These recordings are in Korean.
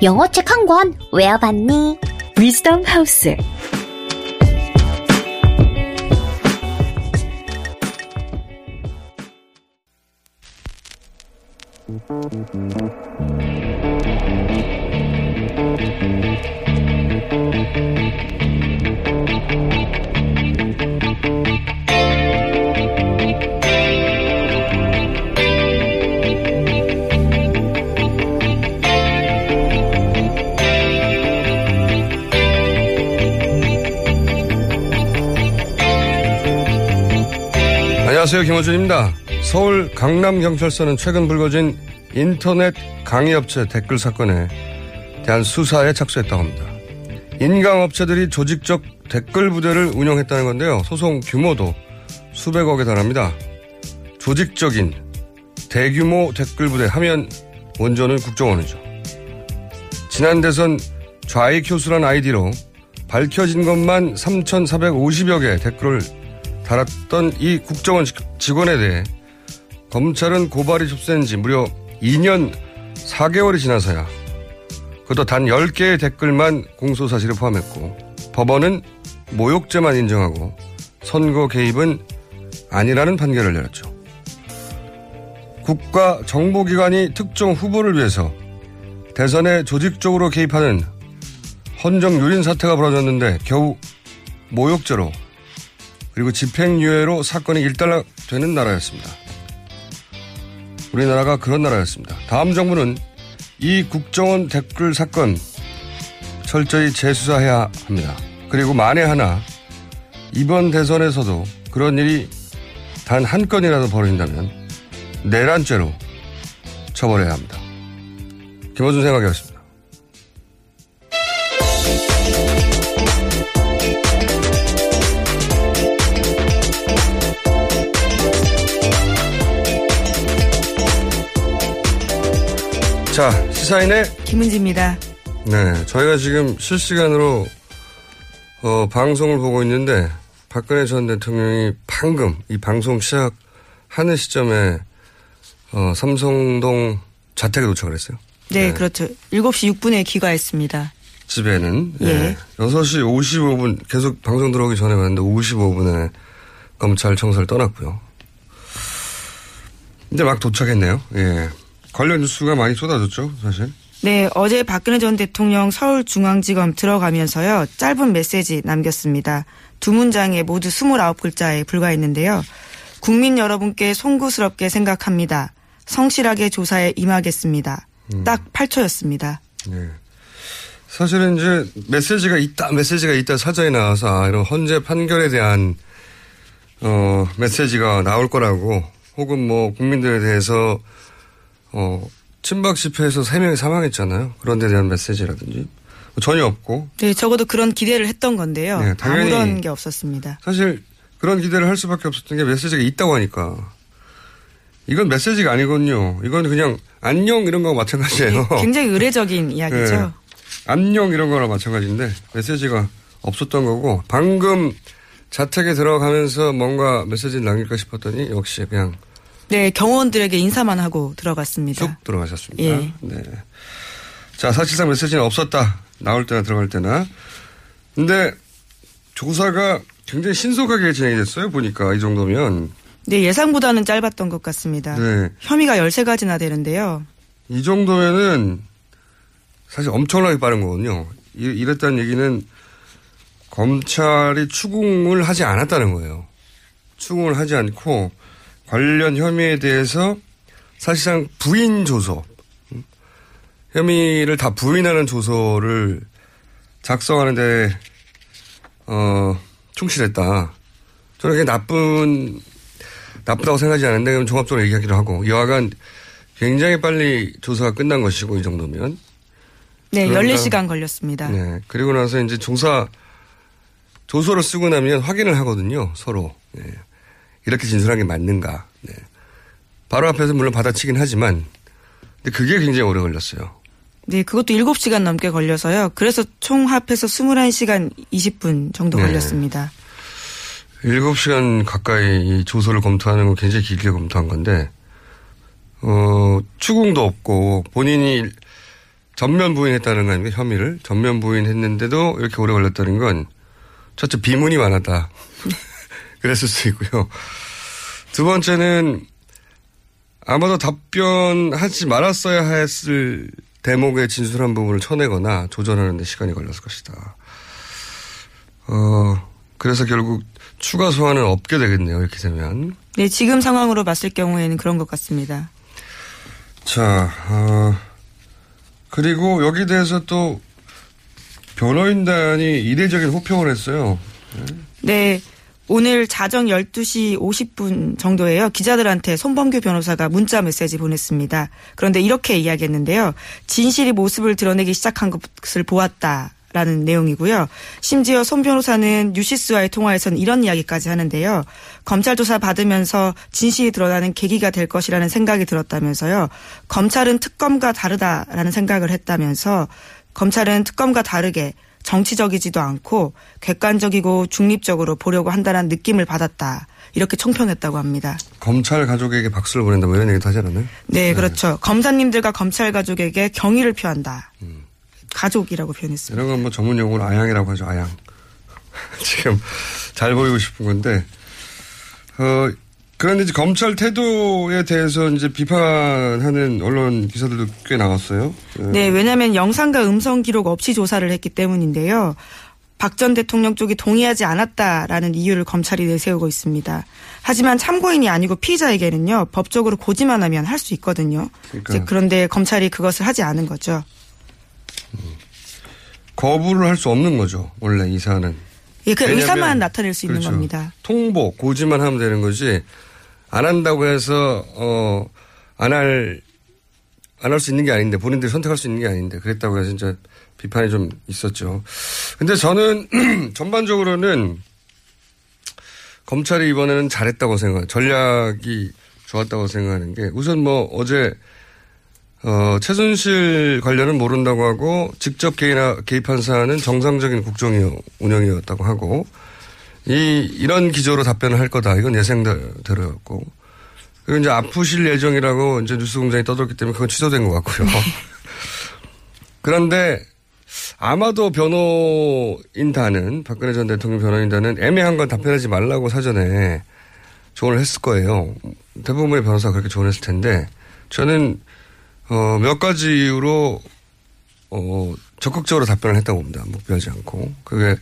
영어책 한 권 외워봤니? 위즈덤 하우스. 안녕하세요. 김호준입니다. 서울 강남경찰서는 최근 불거진 인터넷 강의업체 댓글 사건에 대한 수사에 착수했다고 합니다. 인강업체들이 조직적 댓글 부대를 운영했다는 건데요. 소송 규모도 수백억에 달합니다. 조직적인 대규모 댓글 부대 하면 원조는 국정원이죠. 지난 대선 좌익 교수란 아이디로 밝혀진 것만 3,450여 개의 댓글을 달았던 이 국정원 직원에 대해 검찰은 고발이 접수된 지 무려 2년 4개월이 지나서야 그것도 단 10개의 댓글만 공소 사실을 포함했고 법원은 모욕죄만 인정하고 선거 개입은 아니라는 판결을 내렸죠. 국가 정보기관이 특정 후보를 위해서 대선에 조직적으로 개입하는 헌정 유린 사태가 벌어졌는데 겨우 모욕죄로 그리고 집행유예로 사건이 일단락 되는 나라였습니다. 우리나라가 그런 나라였습니다. 다음 정부는 이 국정원 댓글 사건 철저히 재수사해야 합니다. 그리고 만에 하나 이번 대선에서도 그런 일이 단 한 건이라도 벌어진다면 내란죄로 처벌해야 합니다. 김호준 생각이었습니다. 자, 시사인의 김은지입니다. 네, 저희가 지금 실시간으로 어, 방송을 보고 있는데 박근혜 전 대통령이 방금 이 방송 시작하는 시점에 어, 삼성동 자택에 도착을 했어요. 네, 그렇죠. 7시 6분에 귀가했습니다. 집에는 예. 예. 6시 55분 계속 방송 들어오기 전에 봤는데 55분에 검찰 청사를 떠났고요. 이제 막 도착했네요. 예. 관련 뉴스가 많이 쏟아졌죠, 사실. 네, 어제 박근혜 전 대통령 서울중앙지검 들어가면서요. 짧은 메시지 남겼습니다. 두 문장에 모두 29글자에 불과했는데요. 국민 여러분께 송구스럽게 생각합니다. 성실하게 조사에 임하겠습니다. 딱 8초였습니다. 예. 사실은 이제 메시지가 있다, 메시지가 있다 사전에 나와서 아, 이런 헌재 판결에 대한 어, 메시지가 나올 거라고 혹은 뭐 국민들에 대해서 어 친박 집회에서 세 명이 사망했잖아요. 그런 데 대한 메시지라든지 전혀 없고 네, 적어도 그런 기대를 했던 건데요. 네, 당연히- 아무런 게 없었습니다. 사실 그런 기대를 할 수밖에 없었던 게 메시지가 있다고 하니까 이건 메시지가 아니거든요. 이건 그냥 안녕 이런 거와 마찬가지예요. 굉장히 의례적인 이야기죠. 네. 안녕 이런 거랑 마찬가지인데 메시지가 없었던 거고 방금 자택에 들어가면서 뭔가 메시지를 남길까 싶었더니 역시 그냥 네, 경호원들에게 인사만 하고 들어갔습니다. 쭉 들어가셨습니다. 예. 네. 자, 사실상 메시지는 없었다. 나올 때나 들어갈 때나. 근데 조사가 굉장히 신속하게 진행이 됐어요. 보니까 이 정도면. 네, 예상보다는 짧았던 것 같습니다. 네. 혐의가 13가지나 되는데요. 이 정도면은 사실 엄청나게 빠른 거거든요. 이- 이랬다는 얘기는 검찰이 추궁을 하지 않았다는 거예요. 추궁을 하지 않고 관련 혐의에 대해서 사실상 부인 조서, 음? 혐의를 다 부인하는 조서를 작성하는데 어 충실했다. 저는 그게 나쁜 나쁘다고 생각하지 않는데 그럼 종합적으로 얘기하기로 하고 여하간 굉장히 빨리 조사가 끝난 것이고 이 정도면 네, 그러니까- 14시간 걸렸습니다. 네. 그리고 나서 이제 조사, 조서를 쓰고 나면 확인을 하거든요, 서로. 네. 이렇게 진술한 게 맞는가. 네. 바로 앞에서 물론 받아치긴 하지만, 근데 그게 굉장히 오래 걸렸어요. 네, 그것도 7시간 넘게 걸려서요. 그래서 총 합해서 21시간 20분 정도 네. 걸렸습니다. 7시간 가까이 이 조서를 검토하는 건 굉장히 길게 검토한 건데, 어, 추궁도 없고 본인이 전면 부인했다는 거 아닙니까? 혐의를. 전면 부인했는데도 이렇게 오래 걸렸다는 건 첫째 비문이 많았다. 그랬을 수 있고요. 두 번째는 아마도 답변하지 말았어야 했을 대목의 진술한 부분을 쳐내거나 조절하는 데 시간이 걸렸을 것이다. 어, 그래서 결국 추가 소환은 없게 되겠네요. 이렇게 되면. 네, 지금 상황으로 봤을 경우에는 그런 것 같습니다. 자, 어, 그리고 여기 대해서 또 변호인단이 이례적인 호평을 했어요. 네. 오늘 자정 12시 50분 정도에요. 기자들한테 손범규 변호사가 문자 메시지 보냈습니다. 그런데 이렇게 이야기했는데요. 진실이 모습을 드러내기 시작한 것을 보았다. 라는 내용이고요. 심지어 손 변호사는 뉴시스와의 통화에서는 이런 이야기까지 하는데요. 검찰 조사 받으면서 진실이 드러나는 계기가 될 것이라는 생각이 들었다면서요. 검찰은 특검과 다르다라는 생각을 했다면서 검찰은 특검과 다르게 정치적이지도 않고 객관적이고 중립적으로 보려고 한다는 느낌을 받았다. 이렇게 총평했다고 합니다. 검찰 가족에게 박수를 보낸다 뭐 이런 얘기도 하지 않았나요? 네, 그렇죠. 검사님들과 검찰 가족에게 경의를 표한다. 가족이라고 표현했습니다. 이런 건 뭐 전문 용어로 아양이라고 하죠, 아양. 지금 잘 보이고 싶은 건데, 어, 그런데 이제 검찰 태도에 대해서 이제 비판하는 언론 기사들도 꽤 나왔어요. 네, 왜냐하면 영상과 음성 기록 없이 조사를 했기 때문인데요. 박 전 대통령 쪽이 동의하지 않았다라는 이유를 검찰이 내세우고 있습니다. 하지만 참고인이 아니고 피의자에게는요 법적으로 고지만 하면 할 수 있거든요. 그러니까. 그런데 검찰이 그것을 하지 않은 거죠. 거부를 할 수 없는 거죠, 원래 이 사안은. 예, 그 의사만 나타낼 수 있는 그렇죠. 겁니다. 통보, 고지만 하면 되는 거지, 안 한다고 해서, 어, 안 할, 안 할 수 있는 게 아닌데, 본인들이 선택할 수 있는 게 아닌데, 그랬다고 해서 진짜 비판이 좀 있었죠. 근데 저는 전반적으로는 검찰이 이번에는 잘했다고 생각해요. 전략이 좋았다고 생각하는 게, 우선 뭐 어제, 어, 최순실 관련은 모른다고 하고, 직접 개입한 사안은 정상적인 국정 운영이었다고 하고, 이, 이런 기조로 답변을 할 거다. 이건 예상대로였고. 그리고 이제 아프실 예정이라고 이제 뉴스 공장이 떠들었기 때문에 그건 취소된 것 같고요. 그런데 아마도 변호인단은, 박근혜 전 대통령 변호인단은 애매한 건 답변하지 말라고 사전에 조언을 했을 거예요. 대부분의 변호사가 그렇게 조언했을 텐데, 저는, 어, 몇 가지 이유로, 어, 적극적으로 답변을 했다고 봅니다. 묵비하지 않고. 그게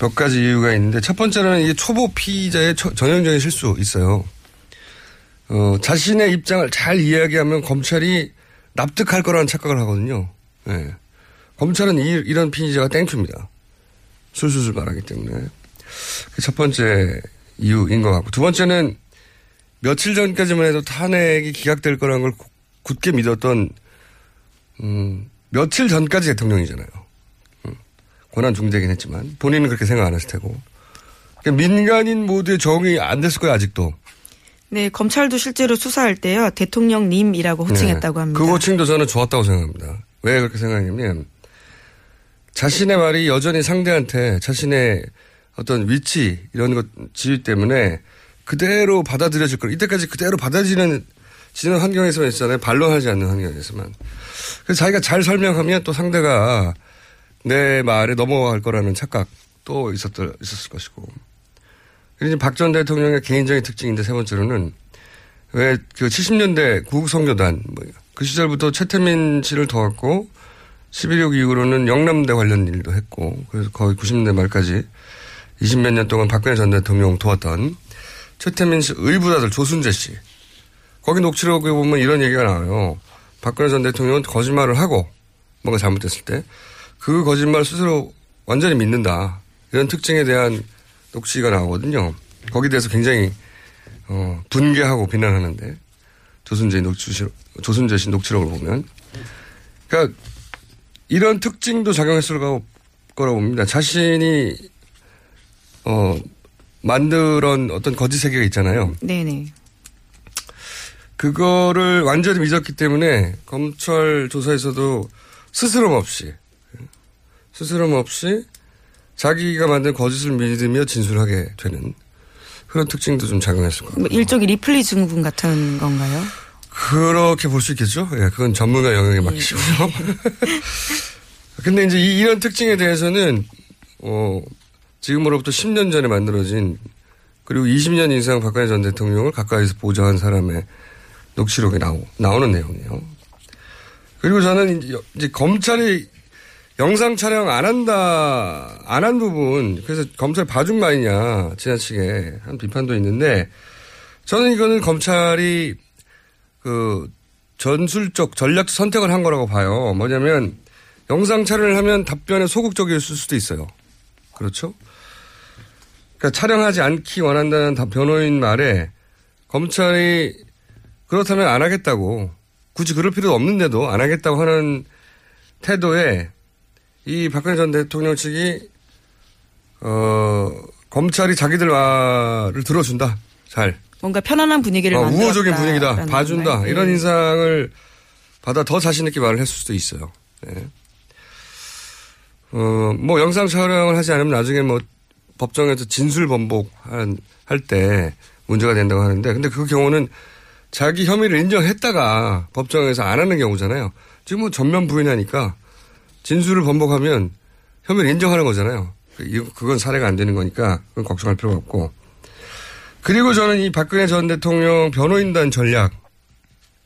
몇 가지 이유가 있는데, 첫 번째는 이게 초보 피의자의 처- 전형적인 실수 있어요. 어, 자신의 입장을 잘 이야기하면 검찰이 납득할 거라는 착각을 하거든요. 예. 검찰은 이, 이런 피의자가 thank you입니다. 술술술 말하기 때문에. 그게 첫 번째 이유인 것 같고. 두 번째는 며칠 전까지만 해도 탄핵이 기각될 거라는 걸 굳게 믿었던 음, 며칠 전까지 대통령이잖아요. 음, 권한 중재긴 했지만 본인은 그렇게 생각 안 했을 테고. 그러니까 민간인 모두의 적응이 안 됐을 거예요 아직도. 네, 검찰도 실제로 수사할 때요 대통령님이라고 호칭했다고 네. 합니다. 그 호칭도 저는 좋았다고 생각합니다. 왜 그렇게 생각하냐면 자신의 말이 여전히 상대한테 자신의 어떤 위치 이런 것 지위 때문에 그대로 받아들여질 거 이때까지 그대로 받아들이는 지는 환경에서만 있잖아요. 반론하지 않는 환경에서만. 그래서 자기가 잘 설명하면 또 상대가 내 말에 넘어갈 거라는 착각도 있었, 있었을 것이고. 그리고 박전 대통령의 개인적인 특징인데 세 번째로는 왜 그 70년대 구국선교단 뭐그 시절부터 최태민 씨를 도왔고 11.6 이후로는 영남대 관련 일도 했고 그래서 거의 90년대 말까지 20몇 년 동안 박근혜 전 대통령 도왔던 최태민 씨 의부다들 조순재 씨. 거기 녹취록에 보면 이런 얘기가 나와요. 박근혜 전 대통령은 거짓말을 하고 뭔가 잘못됐을 때 그 거짓말 스스로 완전히 믿는다. 이런 특징에 대한 녹취가 나오거든요. 거기에 대해서 굉장히 어, 분개하고 비난하는데 조순재 녹취 조순재 씨 녹취록을 보면 그러니까 이런 특징도 작용했을 거라고 봅니다. 자신이 어 만들은 어떤 거짓 세계가 있잖아요. 네네. 그거를 완전히 믿었기 때문에 검찰 조사에서도 스스럼 없이 스스럼 없이 자기가 만든 거짓을 믿으며 진술하게 되는 그런 특징도 좀 작용했을 것 같아요. 뭐 일종의 리플리 증후군 같은 건가요? 그렇게 볼 수 있겠죠. 예, 그건 전문가 영역에 맡기시고요. 근데 이제 이, 이런 특징에 대해서는 어 지금으로부터 10년 전에 만들어진 그리고 20년 이상 박근혜 전 대통령을 가까이서 보좌한 사람의 녹취록에 나오, 나오는 내용이에요. 그리고 저는 이제 검찰이 영상 촬영 안 한다, 안 한 부분, 그래서 검찰 봐준 거 아니냐, 지나치게 한 비판도 있는데, 저는 이거는 검찰이 그 전술적, 전략적 선택을 한 거라고 봐요. 뭐냐면, 영상 촬영을 하면 답변에 소극적일 수도 있어요. 그렇죠? 그러니까 촬영하지 않기 원한다는 변호인 말에 검찰이 그렇다면 안 하겠다고 굳이 그럴 필요도 없는데도 안 하겠다고 하는 태도에 이 박근혜 전 대통령 측이 어 검찰이 자기들 말을 들어준다 잘 뭔가 편안한 분위기를 어. 우호적인 분위기다 봐준다 건가요? 이런 네. 인상을 받아 더 자신 있게 말을 했을 수도 있어요. 네. 어, 뭐 영상 촬영을 하지 않으면 나중에 뭐 법정에서 진술 번복 할 때 문제가 된다고 하는데 근데 그 경우는 자기 혐의를 인정했다가 법정에서 안 하는 경우잖아요. 지금 뭐 전면 부인하니까 진술을 번복하면 혐의를 인정하는 거잖아요. 그- 그건 사례가 안 되는 거니까 그건 걱정할 필요가 없고. 그리고 저는 이 박근혜 전 대통령 변호인단 전략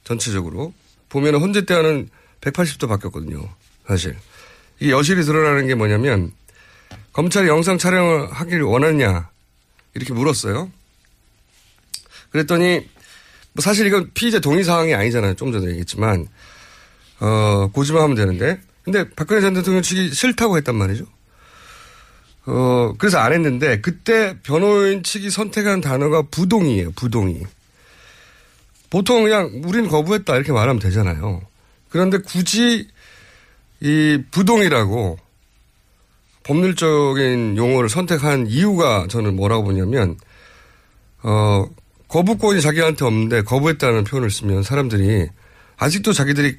전체적으로 보면 헌재 때와는 180도 바뀌었거든요. 사실. 이 여실히 드러나는 게 뭐냐면 검찰이 영상 촬영을 하기를 원하느냐 이렇게 물었어요. 그랬더니 뭐 사실 이건 피의자 동의 사항이 아니잖아요. 좀 전에 얘기했지만 어 고지만 하면 되는데 근데 박근혜 전 대통령 측이 싫다고 했단 말이죠. 어 그래서 안 했는데 그때 변호인 측이 선택한 단어가 부동이에요. 부동이. 보통 그냥 우린 거부했다 이렇게 말하면 되잖아요. 그런데 굳이 이 부동이라고 법률적인 용어를 선택한 이유가 저는 뭐라고 보냐면 어 거부권이 자기한테 없는데 거부했다는 표현을 쓰면 사람들이 아직도 자기들이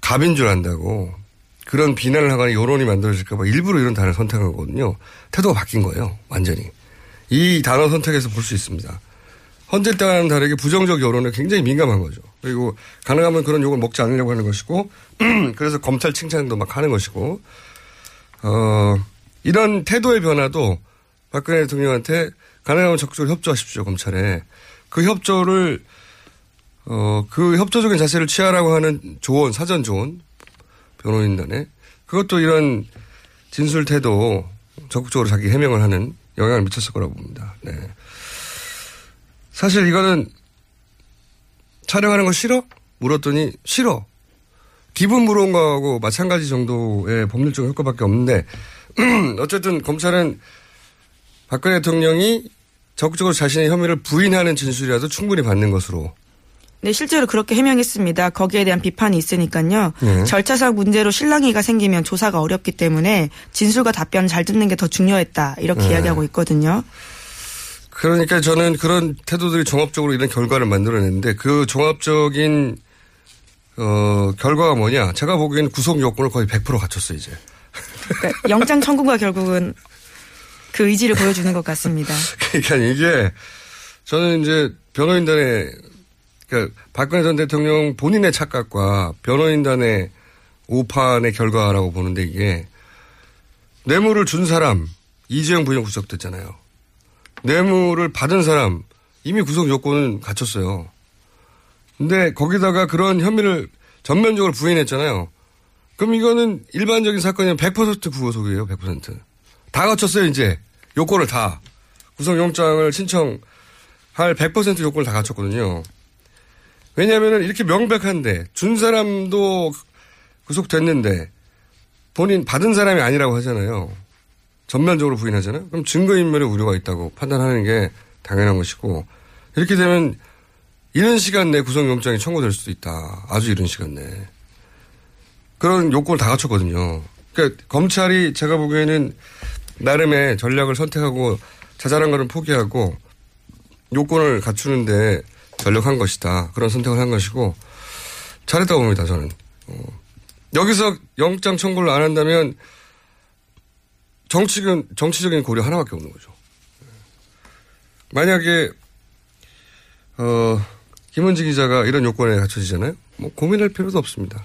갑인 줄 안다고 그런 비난을 하거나 여론이 만들어질까봐 일부러 이런 단어를 선택한 거거든요. 태도가 바뀐 거예요. 완전히. 이 단어 선택에서 볼 수 있습니다. 헌재 때와는 다르게 부정적 여론에 굉장히 민감한 거죠. 그리고 가능하면 그런 욕을 먹지 않으려고 하는 것이고 그래서 검찰 칭찬도 막 하는 것이고 어 이런 태도의 변화도 박근혜 대통령한테 가능하면 적극적으로 협조하십시오 검찰에 그 협조를 어 그 협조적인 자세를 취하라고 하는 조언 사전 조언 변호인단에 그것도 이런 진술 태도 적극적으로 자기 해명을 하는 영향을 미쳤을 거라고 봅니다. 네. 사실 이거는 촬영하는 거 싫어? 물었더니 싫어. 기분 물어온 거하고 마찬가지 정도의 법률적 효과밖에 없는데 어쨌든 검찰은 박근혜 대통령이 적극적으로 자신의 혐의를 부인하는 진술이라도 충분히 받는 것으로 네, 실제로 그렇게 해명했습니다. 거기에 대한 비판이 있으니까요. 네. 절차상 문제로 실랑이가 생기면 조사가 어렵기 때문에 진술과 답변 잘 듣는 게 더 중요했다. 이렇게 네. 이야기하고 있거든요. 그러니까 저는 그런 태도들이 종합적으로 이런 결과를 만들어냈는데 그 종합적인 어 결과가 뭐냐? 제가 보기에는 구속 요건을 거의 100% 갖췄어요 이제. 그러니까 영장 청구가 결국은 그 의지를 보여주는 것 같습니다. 그러니까 이게 저는 이제 변호인단의 그러니까 박근혜 전 대통령 본인의 착각과 변호인단의 오판의 결과라고 보는데 이게 뇌물을 준 사람 이재용 부장 구속됐잖아요. 뇌물을 받은 사람 이미 구속 요건은 갖췄어요. 근데 거기다가 그런 혐의를 전면적으로 부인했잖아요. 그럼 이거는 일반적인 사건이면 100% 구속이에요, 100%. 다 갖췄어요, 이제. 요건을 다. 구속영장을 신청할 100% 요건을 다 갖췄거든요. 왜냐하면 이렇게 명백한데, 준 사람도 구속됐는데, 본인 받은 사람이 아니라고 하잖아요. 전면적으로 부인하잖아요. 그럼 증거인멸의 우려가 있다고 판단하는 게 당연한 것이고, 이렇게 되면 이런 시간 내에 구속영장이 청구될 수도 있다. 아주 이른 시간 내에. 그런 요건을 다 갖췄거든요. 그러니까 검찰이 제가 보기에는 나름의 전략을 선택하고 자잘한 거는 포기하고 요건을 갖추는데 전력한 것이다. 그런 선택을 한 것이고 잘했다고 봅니다. 저는. 어. 여기서 영장 청구를 안 한다면 정치적인, 정치적인 고려 하나밖에 없는 거죠. 만약에 어, 김은지 기자가 이런 요건에 갖춰지잖아요. 뭐 고민할 필요도 없습니다.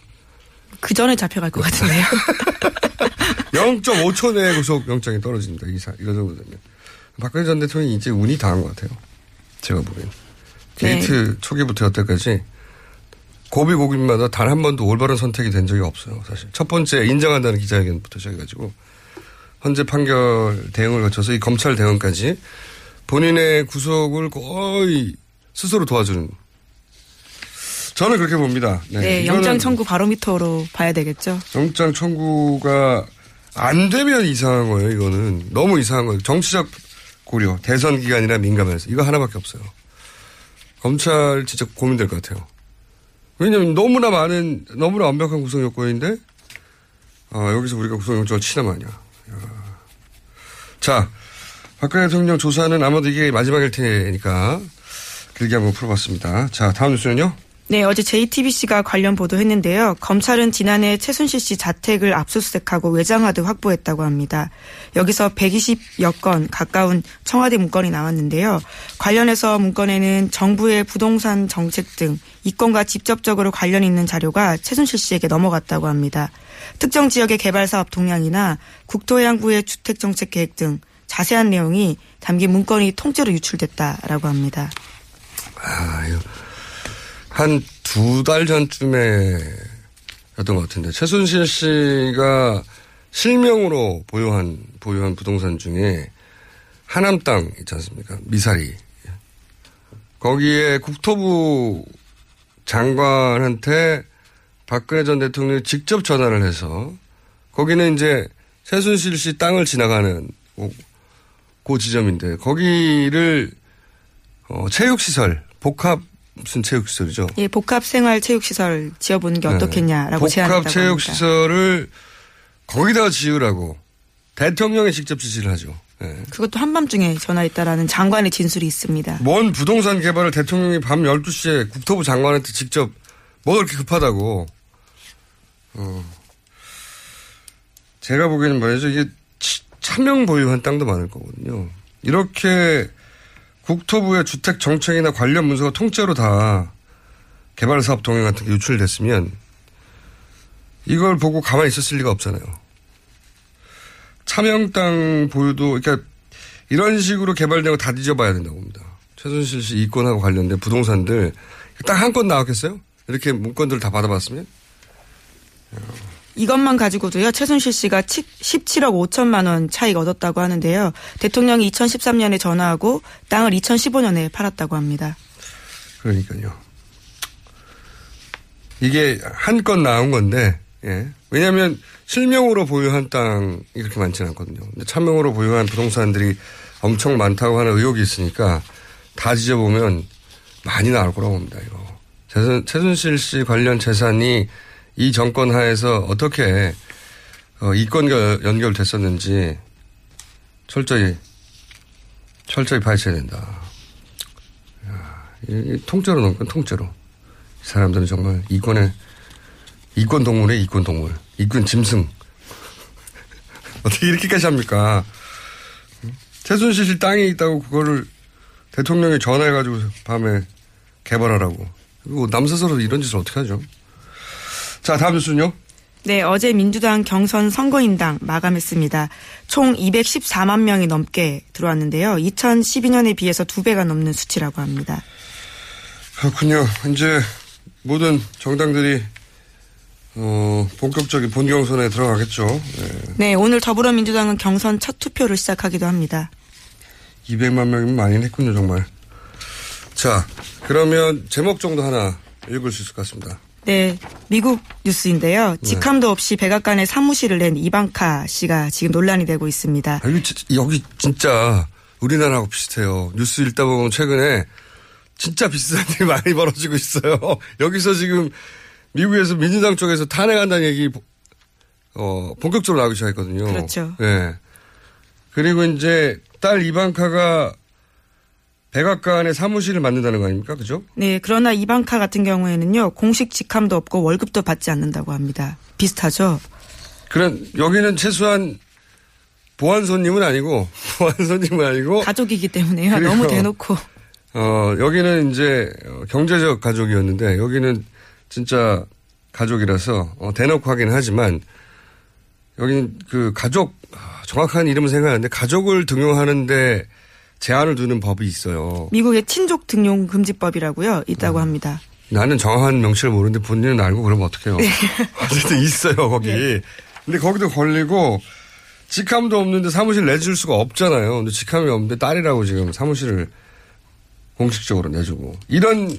그 전에 잡혀갈 것 같은데요. 0.5초 내에 구속 영장이 떨어집니다. 이 사, 이거 정도 되면. 박근혜 전 대통령이 이제 운이 다한 것 같아요. 제가 보기엔. 게이트 초기부터 여태까지 고비 고비마다 단 한 번도 올바른 선택이 된 적이 없어요. 사실. 첫 번째 인정한다는 기자회견부터 시작해가지고 현재 판결 대응을 거쳐서 이 검찰 대응까지 본인의 구속을 거의 스스로 도와주는 저는 그렇게 봅니다. 네, 네, 영장 청구 바로미터로 봐야 되겠죠. 영장 청구가 안 되면 이상한 거예요, 이거는. 너무 이상한 거예요. 정치적 고려, 대선 기간이나 민감해서. 이거 하나밖에 없어요. 검찰 진짜 고민될 것 같아요. 왜냐면 너무나 많은, 너무나 완벽한 구성 요건인데, 아, 여기서 우리가 구성영장을 치나 마냐. 야. 자, 박근혜 대통령 조사는 아마도 이게 마지막일 테니까 길게 한번 풀어봤습니다. 자, 다음 뉴스는요? 네, 어제 JTBC가 관련 보도했는데요. 검찰은 지난해 최순실 씨 자택을 압수수색하고 외장하드 확보했다고 합니다. 여기서 120여 건 가까운 청와대 문건이 나왔는데요. 관련해서 문건에는 정부의 부동산 정책 등 이건과 직접적으로 관련 있는 자료가 최순실 씨에게 넘어갔다고 합니다. 특정 지역의 개발 사업 동향이나 국토해양부의 주택 정책 계획 등 자세한 내용이 담긴 문건이 통째로 유출됐다라고 합니다. 아, 이거. 한 두 달 전쯤에 였던 것 같은데 최순실 씨가 실명으로 보유한 보유한 부동산 중에 하남 땅 있지 않습니까? 미사리 거기에 국토부 장관한테 박근혜 전 대통령이 직접 전화를 해서 거기는 이제 최순실 씨 땅을 지나가는 그 지점인데 거기를 어, 체육시설 복합 무슨 체육시설이죠? 예, 복합 생활 체육시설 지어보는 게 어떻겠냐라고 네. 제안했다고 복합 합니다. 체육시설을 거기다가 지으라고 대통령이 직접 지시를 하죠. 네. 그것도 한밤중에 전화했다라는 장관의 진술이 있습니다. 뭔 부동산 개발을 대통령이 밤 12시에 국토부 장관한테 직접 뭐가 그렇게 급하다고. 어. 제가 보기에는 말이죠. 이게 치- 차명 보유한 땅도 많을 거거든요. 이렇게 국토부의 주택 정책이나 관련 문서가 통째로 다 개발 사업 동행 같은 게 유출됐으면 이걸 보고 가만히 있었을 리가 없잖아요. 땅 보유도 그러니까 이런 식으로 개발되고 다 뒤져봐야 된다고 봅니다. 최순실 씨 이권하고 관련된 부동산들 딱 한 건 나왔겠어요? 이렇게 문건들을 다 받아봤으면? 이것만 가지고도요, 최순실 씨가 17억 5천만 원 차익 얻었다고 하는데요. 대통령이 2013년에 전화하고 땅을 2015년에 팔았다고 합니다. 그러니까요. 이게 한 건 나온 건데, 예. 왜냐하면 실명으로 보유한 땅이 그렇게 많지는 않거든요. 차명으로 보유한 부동산들이 엄청 많다고 하는 의혹이 있으니까 다 지져보면 많이 나올 거라고 봅니다, 이거. 최순, 최순실 씨 관련 재산이 이 정권 하에서 어떻게 어, 이권과 연결됐었는지 철저히 철저히 파헤쳐야 된다. 야, 이, 이 통째로 넘건 통째로. 이 사람들은 정말 이권의 이권 동물에 이권 동물, 이권 짐승. 어떻게 이렇게까지 합니까? 최순실 씨 땅에 있다고 그거를 대통령이 전화해가지고 밤에 개발하라고. 이거 남사서로 이런 짓을 어떻게 하죠? 자, 다음 뉴스는요? 네, 어제 민주당 경선 선거인당 마감했습니다. 총 214만 명이 넘게 들어왔는데요. 2012년에 비해서 두 배가 넘는 수치라고 합니다. 그렇군요. 이제 모든 정당들이 어, 본격적인 본 경선에 들어가겠죠. 네. 네, 오늘 더불어민주당은 경선 첫 투표를 시작하기도 합니다. 200만 명이면 많이 했군요, 정말. 자, 그러면 제목 정도 하나 읽을 수 있을 것 같습니다. 네, 미국 뉴스인데요. 직함도 없이 백악관에 사무실을 낸 이방카 씨가 지금 논란이 되고 있습니다. 아, 여기, 진짜 우리나라하고 비슷해요. 뉴스 읽다 보면 최근에 진짜 비슷한 일이 많이 벌어지고 있어요. 여기서 지금 미국에서 민주당 쪽에서 탄핵한다는 얘기 어, 본격적으로 나오기 시작했거든요. 그렇죠. 예. 그리고 이제 딸 이방카가 백악관에 사무실을 만든다는 거 아닙니까? 그죠? 네, 그러나 이방카 같은 경우에는요, 공식 직함도 없고 월급도 받지 않는다고 합니다. 비슷하죠? 그런 여기는 최소한 보안 손님은 아니고 보안 손님은 아니고 가족이기 때문에요. 그리고- 너무 대놓고. 어, 여기는 이제 어, 경제적 가족이었는데 여기는 진짜 가족이라서 어, 대놓고 하긴 하지만 여기는 그 가족 아, 정확한 이름은 생각하는데 가족을 등용하는데 제한을 두는 법이 있어요. 미국의 친족 등용 금지법이라고요. 음. 있다고 합니다. 나는 정확한 명칭을 모르는데 본인은 알고 그러면 어떡해요. 네. 어쨌든 있어요, 거기. 근데 거기도 걸리고 직함도 없는데 사무실 내줄 수가 없잖아요. 근데 직함이 없는데 딸이라고 지금 사무실을 공식적으로 내주고. 이런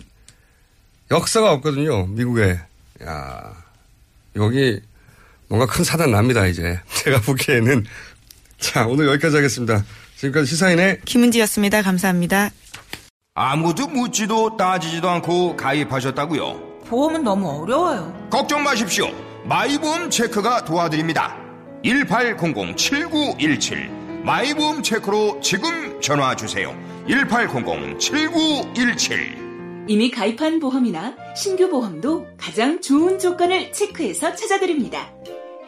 역사가 없거든요, 미국에. 야 여기 뭔가 큰 사단 납니다, 이제. 제가 보기에는. 자, 오늘 여기까지 하겠습니다. 지금까지 시사인의 김은지였습니다. 감사합니다. 아무도 묻지도 따지지도 않고 가입하셨다고요? 보험은 너무 어려워요. 걱정 마십시오. 마이보험 체크가 도와드립니다. 1800-7917 마이보험 체크로 지금 전화 주세요. 1800-7917 이미 가입한 보험이나 신규 보험도 가장 좋은 조건을 체크해서 찾아드립니다.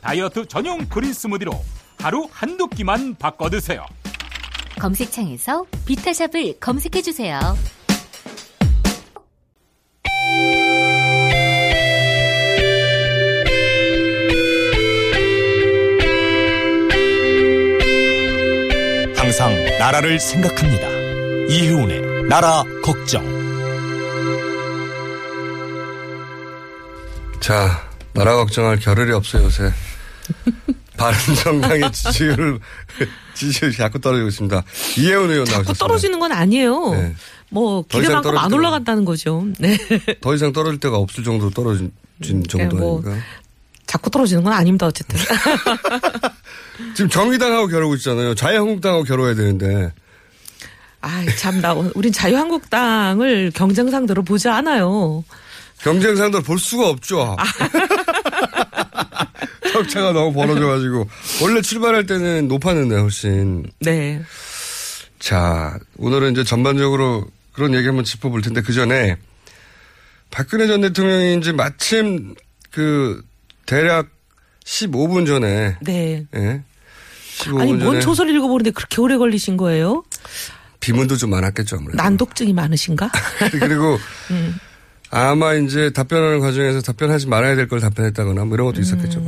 다이어트 전용 그린 스무디로 하루 한두 끼만 바꿔 드세요. 검색창에서 비타샵을 검색해 주세요. 항상 나라를 생각합니다. 이효운의 나라 걱정. 자, 나라 걱정할 겨를이 없어요, 요새. 바른 정당의 지지율을, 지지율이 자꾸 떨어지고 있습니다. 이혜원 의원 나오셨습니다. 떨어지는 건 아니에요. 네. 뭐 기대만큼 안 떨어질 올라간다는 거죠. 네. 더 이상 떨어질 데가 없을 정도로 떨어진 정도 뭐 아닌가? 자꾸 떨어지는 건 아닙니다. 어쨌든. 지금 정의당하고 겨루고 있잖아요. 자유한국당하고 겨뤄야 되는데. 아, 참 나 우린 자유한국당을 경쟁상대로 보지 않아요. 경쟁상들 볼 수가 없죠. 격차가 너무 벌어져가지고. 원래 출발할 때는 높았는데, 훨씬. 네. 자, 오늘은 이제 전반적으로 그런 얘기 한번 짚어볼 텐데 그 전에 박근혜 전 대통령이 이제 마침 그 대략 15분 전에 네. 예. 15분 아니 뭔 조서를 읽어보는데 그렇게 오래 걸리신 거예요? 비문도 좀 많았겠죠 아무래도. 난독증이 많으신가? 그리고 음. 아마 이제 답변하는 과정에서 답변하지 말아야 될 걸 답변했다거나 뭐 이런 것도 있었겠죠.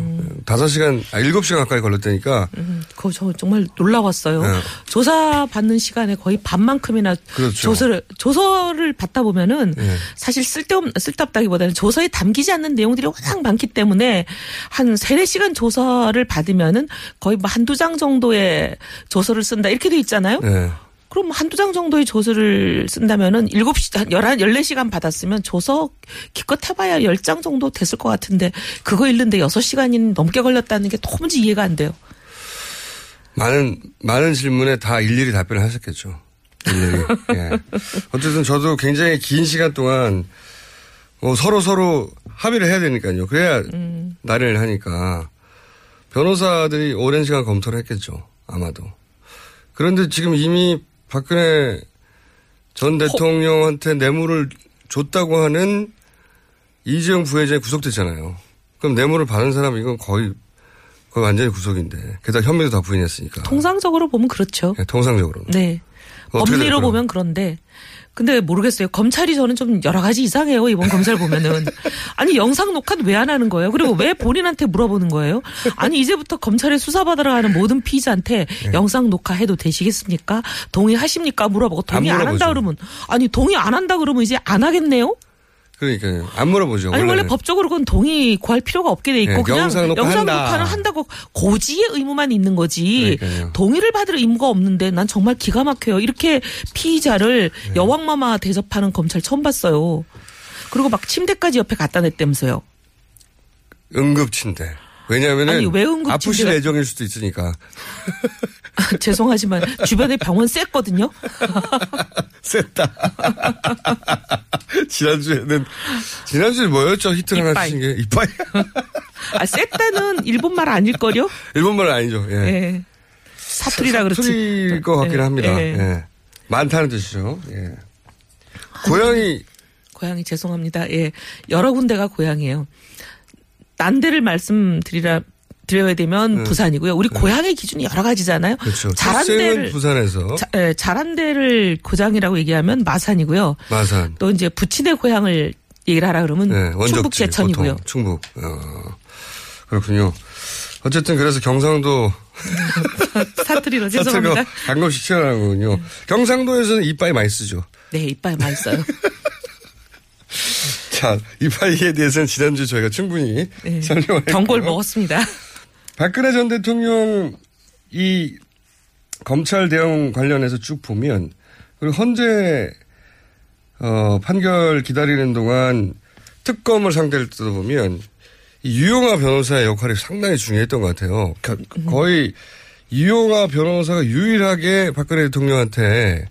다섯 시간, 아, 일곱 시간 가까이 걸렸다니까. 음, 그거 저 정말 놀라웠어요. 네. 조사 받는 시간에 거의 반만큼이나 그렇죠. 조서를 조서를 받다 보면은 네. 사실 쓸데없 쓸데없다기보다는 조서에 담기지 않는 내용들이 워낙 많기 때문에 한 세네 시간 조서를 받으면은 거의 뭐 한두 장 정도의 조서를 쓴다 이렇게 돼 있잖아요. 네. 그럼 한두 장 정도의 조서를 쓴다면은 7시, 한 11, 14시간 받았으면 조서 기껏 해봐야 10장 정도 됐을 것 같은데 그거 읽는데 6시간이 넘게 걸렸다는 게 도무지 이해가 안 돼요. 많은, 많은 질문에 다 일일이 답변을 하셨겠죠. 일일이. 예. 어쨌든 저도 굉장히 긴 시간 동안 뭐 서로 서로 합의를 해야 되니까요. 그래야 음. 날을 하니까 변호사들이 오랜 시간 검토를 했겠죠. 아마도. 그런데 지금 이미 박근혜 전 대통령한테 뇌물을 줬다고 하는 이재용 부회장이 구속됐잖아요. 그럼 뇌물을 받은 사람 이건 거의 거의 완전히 구속인데 게다가 혐의도 다 부인했으니까. 통상적으로 보면 그렇죠. 네, 통상적으로. 네. 법리로? 보면 그런데. 근데 모르겠어요. 검찰이 저는 좀 여러 가지 이상해요. 이번 검찰 보면은. 아니, 영상 녹화는 왜 안 하는 거예요? 그리고 왜 본인한테 물어보는 거예요? 아니, 이제부터 검찰에 수사받으러 가는 모든 피의자한테 네. 영상 녹화해도 되시겠습니까? 동의하십니까? 물어보고 동의 안 안, 한다. 그러면. 아니, 동의 안 한다 그러면 이제 안 하겠네요? 그러니까요. 안 물어보죠. 아니, 원래. 법적으로 그건 동의 구할 필요가 없게 돼 있고 네, 그냥 영상 녹화 한다. 녹화는 한다고 고지의 의무만 있는 거지 그러니까요. 동의를 받을 의무가 없는데 난 정말 기가 막혀요. 이렇게 피의자를 네. 여왕마마 대접하는 검찰 처음 봤어요. 그리고 막 침대까지 옆에 갖다 냈다면서요. 응급 침대. 왜냐하면은 아프실 예정일 수도 있으니까. 죄송하지만 주변에 병원 셌거든요. 셌다. 지난주에는 지난주에 뭐였죠? 히트 하나. 치신 게 이빠이. 아, 셌다는 일본말 아닐걸요? 일본말은 아니죠. 예. 예. 사투리라 그렇지. 사투리일 것 같긴 예, 합니다. 예. 예. 많다는 뜻이죠. 예. 고양이 고향이 죄송합니다. 예. 여러 군데가 고향이에요. 난 데를 말씀드리라 드려야 되면 네. 부산이고요. 우리 고향의 기준이 여러 가지잖아요. 그렇죠. 잘한 데를 부산에서 자, 예, 잘한 데를 고장이라고 얘기하면 마산이고요. 마산. 또 이제 부친의 고향을 얘기를 하라 그러면 네, 충북 제천이고요. 보통 충북. 어, 그렇군요. 어쨌든 그래서 경상도 사투리로 죄송합니다. 가끔씩 튀어나오군요. 경상도에서는 이빠이 많이 쓰죠. 네, 이빨 많이 써요. 자, 이빠이에 대해서는 지난주 저희가 충분히 네. 설명을 경고를. 먹었습니다. 박근혜 전 대통령 이 검찰 대응 관련해서 쭉 보면 그리고 헌재 어, 판결 기다리는 동안 특검을 상대로 뜯어보면 이 유영하 변호사의 역할이 상당히 중요했던 것 같아요. 겨- 거의 유영하 변호사가 유일하게 박근혜 대통령한테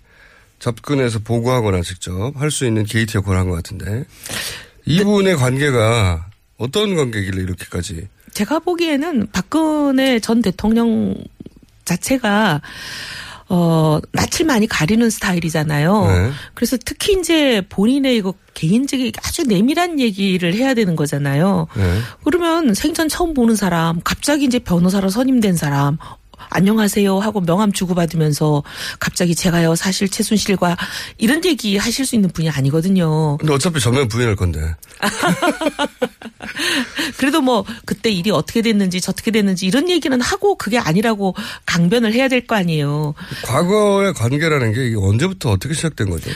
접근해서 보고하거나 직접 할 수 있는 게이트 역할을 한 것 같은데 이분의 관계가 어떤 관계길래 이렇게까지 제가 보기에는 박근혜 전 대통령 자체가 어 낯을 많이 가리는 스타일이잖아요. 네. 그래서 특히 이제 본인의 이거 개인적인 아주 내밀한 얘기를 해야 되는 거잖아요. 네. 그러면 생전 처음 보는 사람, 갑자기 이제 변호사로 선임된 사람, 안녕하세요 하고 명함 주고받으면서 갑자기 제가요 사실 최순실과 이런 얘기 하실 수 있는 분이 아니거든요. 근데 어차피 전면 부인할 건데. 그래도 뭐 그때 일이 어떻게 됐는지 저떻게 됐는지 이런 얘기는 하고 그게 아니라고 강변을 해야 될 거 아니에요. 과거의 관계라는 게 언제부터 어떻게 시작된 거죠?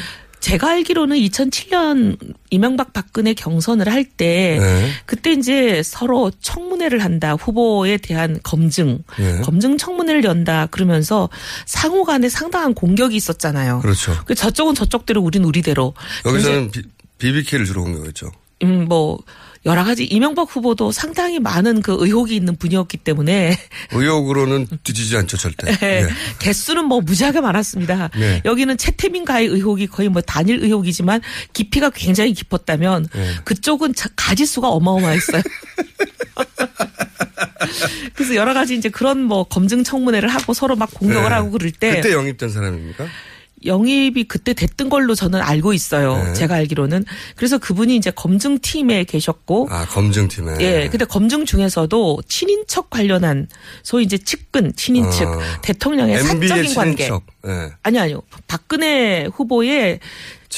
제가 알기로는 2007년 이명박 박근혜 경선을 할때 네. 그때 이제 서로 청문회를 한다 후보에 대한 검증 네. 검증 청문회를 연다 그러면서 상호 간에 상당한 공격이 있었잖아요. 그렇죠. 그 저쪽은 저쪽대로 우린 우리대로 여기서는 비, BBK를 주로 공격했죠. 음, 뭐, 여러 가지 이명박 후보도 상당히 많은 그 의혹이 있는 분이었기 때문에 의혹으로는 뒤지지 않죠, 절대. 네. 네. 개수는 뭐 무지하게 많았습니다. 네. 여기는 채태민가의 의혹이 거의 뭐 단일 의혹이지만 깊이가 굉장히 깊었다면 네. 그쪽은 자- 가지수가 어마어마했어요. 그래서 여러 가지 이제 그런 뭐 검증 청문회를 하고 서로 막 공격을 네. 하고 그럴 때 그때 영입된 사람입니까? 영입이 그때 됐던 걸로 저는 알고 있어요. 네. 제가 알기로는. 그래서 그분이 이제 검증팀에 계셨고. 아, 검증팀에. 예. 근데 검증 중에서도 친인척 관련한 소위 이제 측근, 친인척, 어. 대통령의 MB의 사적인 관계. 친인척. 예. 아니 아니요. 박근혜 후보의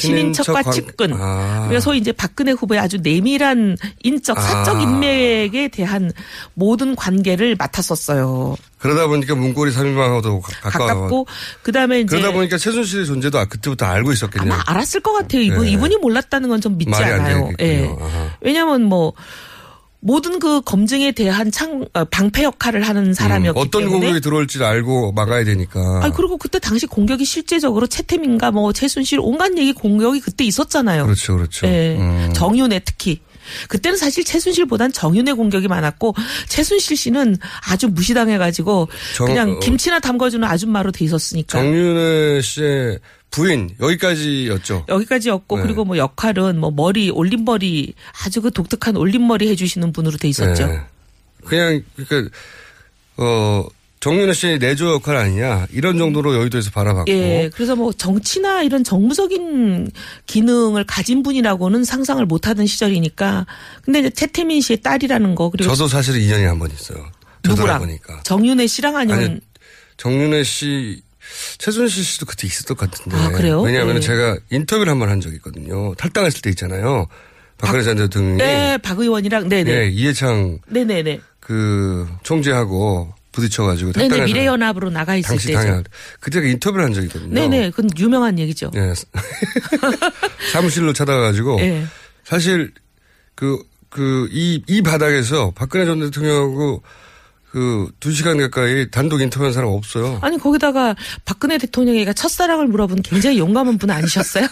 친인척과 친인척 관- 측근. 아. 소위 이제 박근혜 후보의 아주 내밀한 인적 사적 아. 인맥에 대한 모든 관계를 맡았었어요. 그러다 보니까 문고리 3인방하고도 가까워. 가깝고 그다음에 이제 그러다 보니까 최순실의 존재도 아, 그때부터 알고 있었겠네요. 아마 알았을 것 같아요. 이분 네. 이분이 몰랐다는 건 좀 믿지 않아요. 예. 아하. 왜냐하면 뭐 모든 그 검증에 대한 창 어, 방패 역할을 하는 사람이었기 음, 어떤 때문에 공격이 들어올지 알고 막아야 되니까. 아 그리고 그때 당시 공격이 실제적으로 채태민과 뭐 최순실 온갖 얘기 공격이 그때 있었잖아요. 그렇죠, 그렇죠. 예. 음. 정윤회 특히. 그때는 사실 최순실보단 정윤회 공격이 많았고 최순실 씨는 아주 무시당해가지고 정- 그냥 어. 김치나 담궈주는 아줌마로 돼 있었으니까 정윤회 씨의 부인 여기까지였죠. 여기까지였고 네. 그리고 뭐 역할은 뭐 머리 올림머리 아주 그 독특한 올림머리 해주시는 분으로 돼 있었죠. 네. 그냥 그러니까 어 정윤회 씨의 내조 역할 아니냐 이런 정도로 여의도에서 바라봤고 예, 그래서 뭐 정치나 이런 정무적인 기능을 가진 분이라고는 상상을 못하던 시절이니까. 근데 이제 최태민 씨의 딸이라는 거 그리고 저도 사실은 인연이 한 번 있어요. 누구랑 보니까 정윤혜 씨랑 아니면 아니, 정윤회 씨 최순실 씨도 그때 있었던 것 같은데. 아, 그래요? 왜냐하면 네. 제가 인터뷰를 한 번 한 적이 있거든요. 탈당했을 때 있잖아요. 박근혜 전 대통령이 네, 박 의원이랑 네네 예, 이해창 네네네 그 총재하고 부딪혀가지고 네네 미래연합으로 나가 있을 당시 때죠. 당연 그때 인터뷰를 한 적이 있거든요. 네네 그건 유명한 얘기죠. 예. 사무실로 찾아가가지고 예. 사실 그 그 이 이 바닥에서 박근혜 전 대통령하고 그 두 시간 가까이 단독 인터뷰한 사람 없어요. 아니 거기다가 박근혜 대통령이가 첫사랑을 물어본 굉장히 용감한 분 아니셨어요?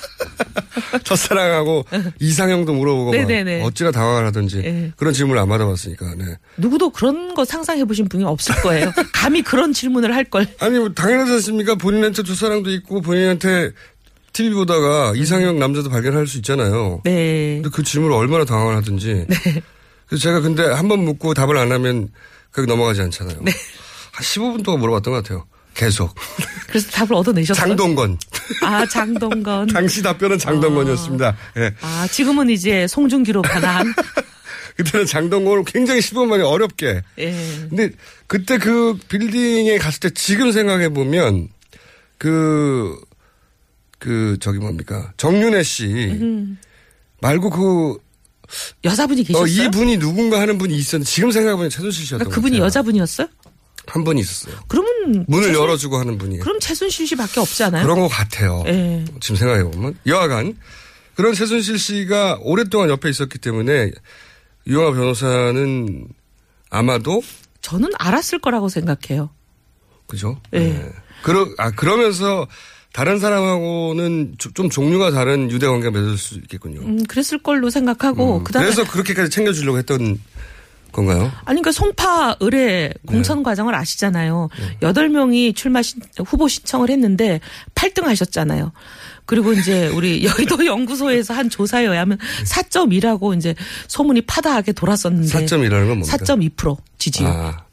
첫사랑하고 이상형도 물어보고 네네네. 어찌나 당황을 하든지 예. 그런 질문을 안 받아봤으니까. 네. 누구도 그런 거 상상해 보신 분이 없을 거예요. 감히 그런 질문을 할 걸. 아니 뭐 당연하지 않습니까? 본인한테 첫사랑도 있고 본인한테 TV 보다가 이상형 남자도 발견할 수 있잖아요. 네. 근데 그 질문을 얼마나 당황을 하든지. 그래서 제가 근데 한 번 묻고 답을 안 하면 거기 넘어가지 않잖아요. 네. 한 15분 동안 물어봤던 것 같아요. 계속. 그래서 답을 얻어내셨어요. 장동건. 아 장동건. 당시 답변은 장동건이었습니다. 예. 아 지금은 이제 송중기로 반한. 그때는 장동건을 굉장히 15분 만에 어렵게. 예. 근데 그때 그 빌딩에 갔을 때 지금 생각해 보면 그, 그, 저기 뭡니까. 정윤혜 씨 음. 말고 그, 여자분이 계셨어요? 어, 이분이 누군가 하는 분이 있었는데 지금 생각해보면 최순실 씨였던 그러니까 것 그분이. 여자분이었어요? 한 분이 있었어요. 그러면 문을 최순- 열어주고 하는 분이. 그럼 최순실 씨밖에 없지 않아요? 그런 것 같아요. 예. 지금 생각해 보면. 여하간 그런 최순실 씨가 오랫동안 옆에 있었기 때문에 유영아 변호사는 아마도 저는 알았을 거라고 생각해요. 그죠? 예. 네. 그러, 아, 그러면서 다른 사람하고는 조- 좀 종류가 다른 유대 관계가 맺을 수 있겠군요. 음, 그랬을 걸로 생각하고 그다음에 그래서 그렇게까지 챙겨주려고 했던 건가요? 아니 그러니까 송파 의뢰 공천 과정을 아시잖아요. 여덟 명이 출마 신, 후보 신청을 했는데 8등 하셨잖아요. 그리고 이제 우리 여의도 연구소에서 한 조사에 의하면 4.2라고 이제 소문이 파다하게 돌았었는데 4.2라는 건 뭡니까? 4.2% 지지율. 아,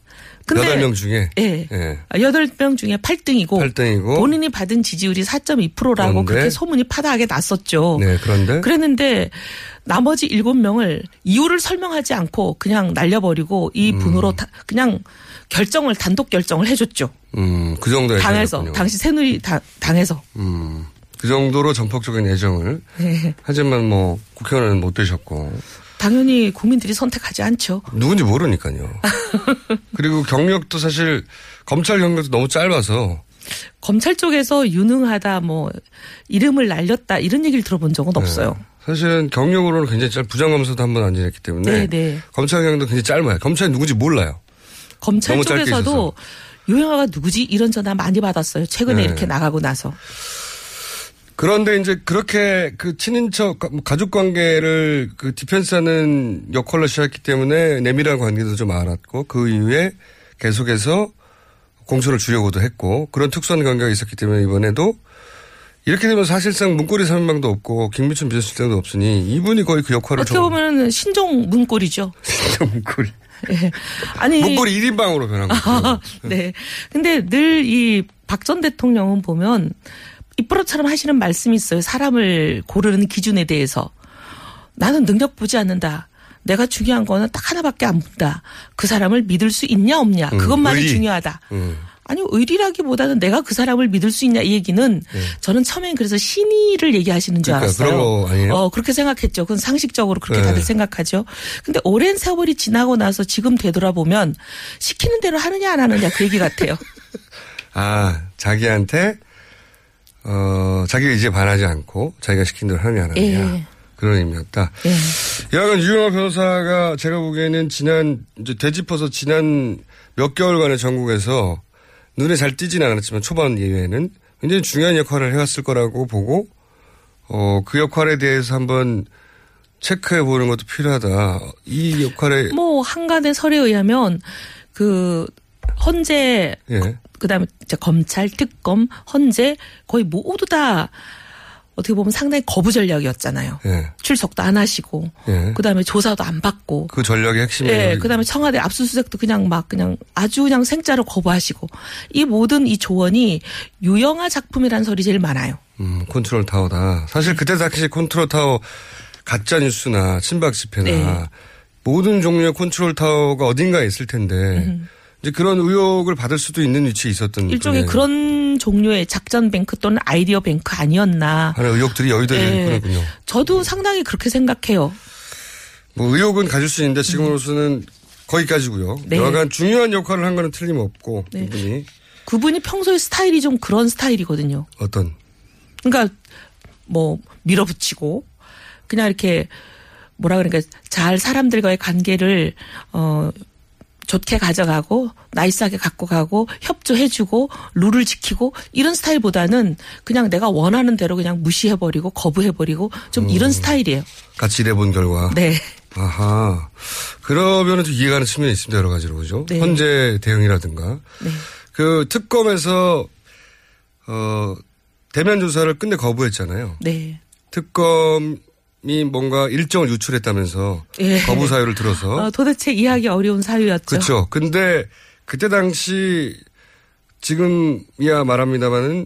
근데- 여덟 명 중에. 예. 예. 여덟 명 중에 8등이고 8등이고. 본인이 받은 지지율이 4.2%라고 그런데? 그렇게 소문이 파다하게 났었죠. 네, 그런데. 그랬는데 나머지 일곱 명을 이유를 설명하지 않고 그냥 날려버리고 이 음. 분으로 다- 그냥 결정을 단독 결정을 해 줬죠. 음, 그 정도의 당에서 애정이었군요. 당시 새누리 당, 당에서. 음, 그 정도로 전폭적인 애정을. 네. 하지만 뭐 국회의원은 못 되셨고. 당연히 국민들이 선택하지 않죠. 누군지 모르니까요. 그리고 경력도 사실 검찰 경력도 너무 짧아서 검찰 쪽에서 유능하다 뭐 이름을 날렸다 이런 얘기를 들어본 적은 없어요. 사실은 경력으로는 굉장히 짧, 부장검사도 한 번 안 지냈기 때문에 네, 네. 검찰 경력도 굉장히 짧아요. 검찰이 누군지 몰라요. 검찰 쪽에서도 유영아가 누구지 이런 전화 많이 받았어요. 최근에 네. 이렇게 나가고 나서. 그런데 이제 그렇게 그 친인척 가- 가족 관계를 그 디펜스하는 역할로 시작했기 때문에 내밀한 관계도 좀 알았고 그 이후에 계속해서 공천을 주려고도 했고 그런 특수한 관계가 있었기 때문에 이번에도 이렇게 되면 사실상 문고리 3인방도 없고 김미춘 비서실장도 없으니 이분이 거의 그 역할을 어떻게 보면은 신종 문골이죠. 신종 문고리. 예. 아니 문고리 1인방으로 변한 거죠. 네. 근데 늘 이 박 전 대통령은 보면 이 입버릇처럼 하시는 말씀이 있어요. 사람을 고르는 기준에 대해서. 나는 능력 보지 않는다. 내가 중요한 거는 딱 하나밖에 안 본다. 그 사람을 믿을 수 있냐 없냐. 음, 그것만이 의리. 중요하다. 음. 아니 의리라기보다는 내가 그 사람을 믿을 수 있냐 이 얘기는 저는 처음엔 그래서 신의를 얘기하시는 줄 네. 그러니까 알았어요. 그런? 어 그렇게 생각했죠. 그건 상식적으로 그렇게 네. 다들 생각하죠. 근데 오랜 세월이 지나고 나서 지금 되돌아보면 시키는 대로 하느냐 안 하느냐 그 얘기 같아요. 아, 자기한테, 어, 자기가 이제 반하지 않고 자기가 시킨 대로 하느냐, 안 하느냐. 예. 그런 의미였다. 예. 여하간 유영아 변호사가 제가 보기에는 지난, 이제 되짚어서 지난 몇 개월간의 전국에서 눈에 잘 띄진 않았지만 초반 이외에는 굉장히 중요한 역할을 해왔을 거라고 보고, 어, 그 역할에 대해서 한번 체크해 보는 것도 필요하다. 이 역할에, 뭐 한간의 설에 의하면 그 헌재 예. 그다음에 이제 검찰 특검 헌재 거의 모두 다 어떻게 보면 상당히 거부 전략이었잖아요. 예. 출석도 안 하시고 예. 그 다음에 조사도 안 받고 그 전략의 핵심이에요. 예, 그 다음에 청와대 압수수색도 그냥 막 그냥 아주 그냥 생짜로 거부하시고 이 모든 이 조언이 유영하 작품이라는 설이 제일 많아요. 음, 컨트롤 타워다. 사실 그때 당시 컨트롤 타워 가짜 뉴스나 친박 집회나 네. 모든 종류의 컨트롤 타워가 어딘가에 있을 텐데 이제 그런 의혹을 받을 수도 있는 위치에 있었던 일종의 분의 그런 종류의 작전 뱅크 또는 아이디어 뱅크 아니었나. 하나의 의혹들이 여의도에 예. 있군요. 저도 상당히 그렇게 생각해요. 뭐 의혹은 가질 수 있는데 지금으로서는 거기까지고요. 네. 여하간 중요한 역할을 한 거는 틀림없고 네. 이분이 그분이 평소에 스타일이 좀 그런 스타일이거든요. 어떤 그러니까 뭐 밀어붙이고 그냥 이렇게 뭐라 그러니까 잘 사람들과의 관계를 어 좋게 가져가고 나이스하게 갖고 가고 협조해주고 룰을 지키고 이런 스타일보다는 그냥 내가 원하는 대로 그냥 무시해버리고 거부해버리고 좀 이런 스타일이에요. 같이 일해본 결과 네. 아하. 그러면은 좀 이해가는 측면이 있습니다. 여러 가지로. 그죠? 네. 헌재 대응이라든가. 네. 그 특검에서, 어, 대면 조사를 끝내 거부했잖아요. 네. 특검 이 뭔가 일정을 유출했다면서 예. 거부 사유를 들어서. 어, 도대체 이해하기 어려운 사유였죠. 그렇죠. 근데 그때 당시 지금이야 말합니다마는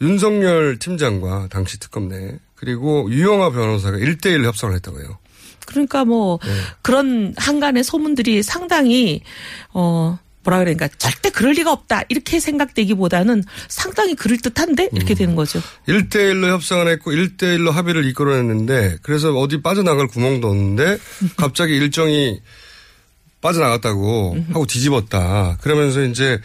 윤석열 팀장과 당시 특검 내 그리고 유영아 변호사가 1대1 협상을 했다고 해요. 그러니까 뭐 네. 그런 한간의 소문들이 상당히 어 뭐라 그러니까 절대 그럴 리가 없다 이렇게 생각되기보다는 상당히 그럴 듯한데 이렇게 되는 거죠. 1대1로 협상을 했고 1대1로 합의를 이끌어냈는데 그래서 어디 빠져나갈 구멍도 없는데 갑자기 일정이 빠져나갔다고 하고 뒤집었다. 그러면서 이제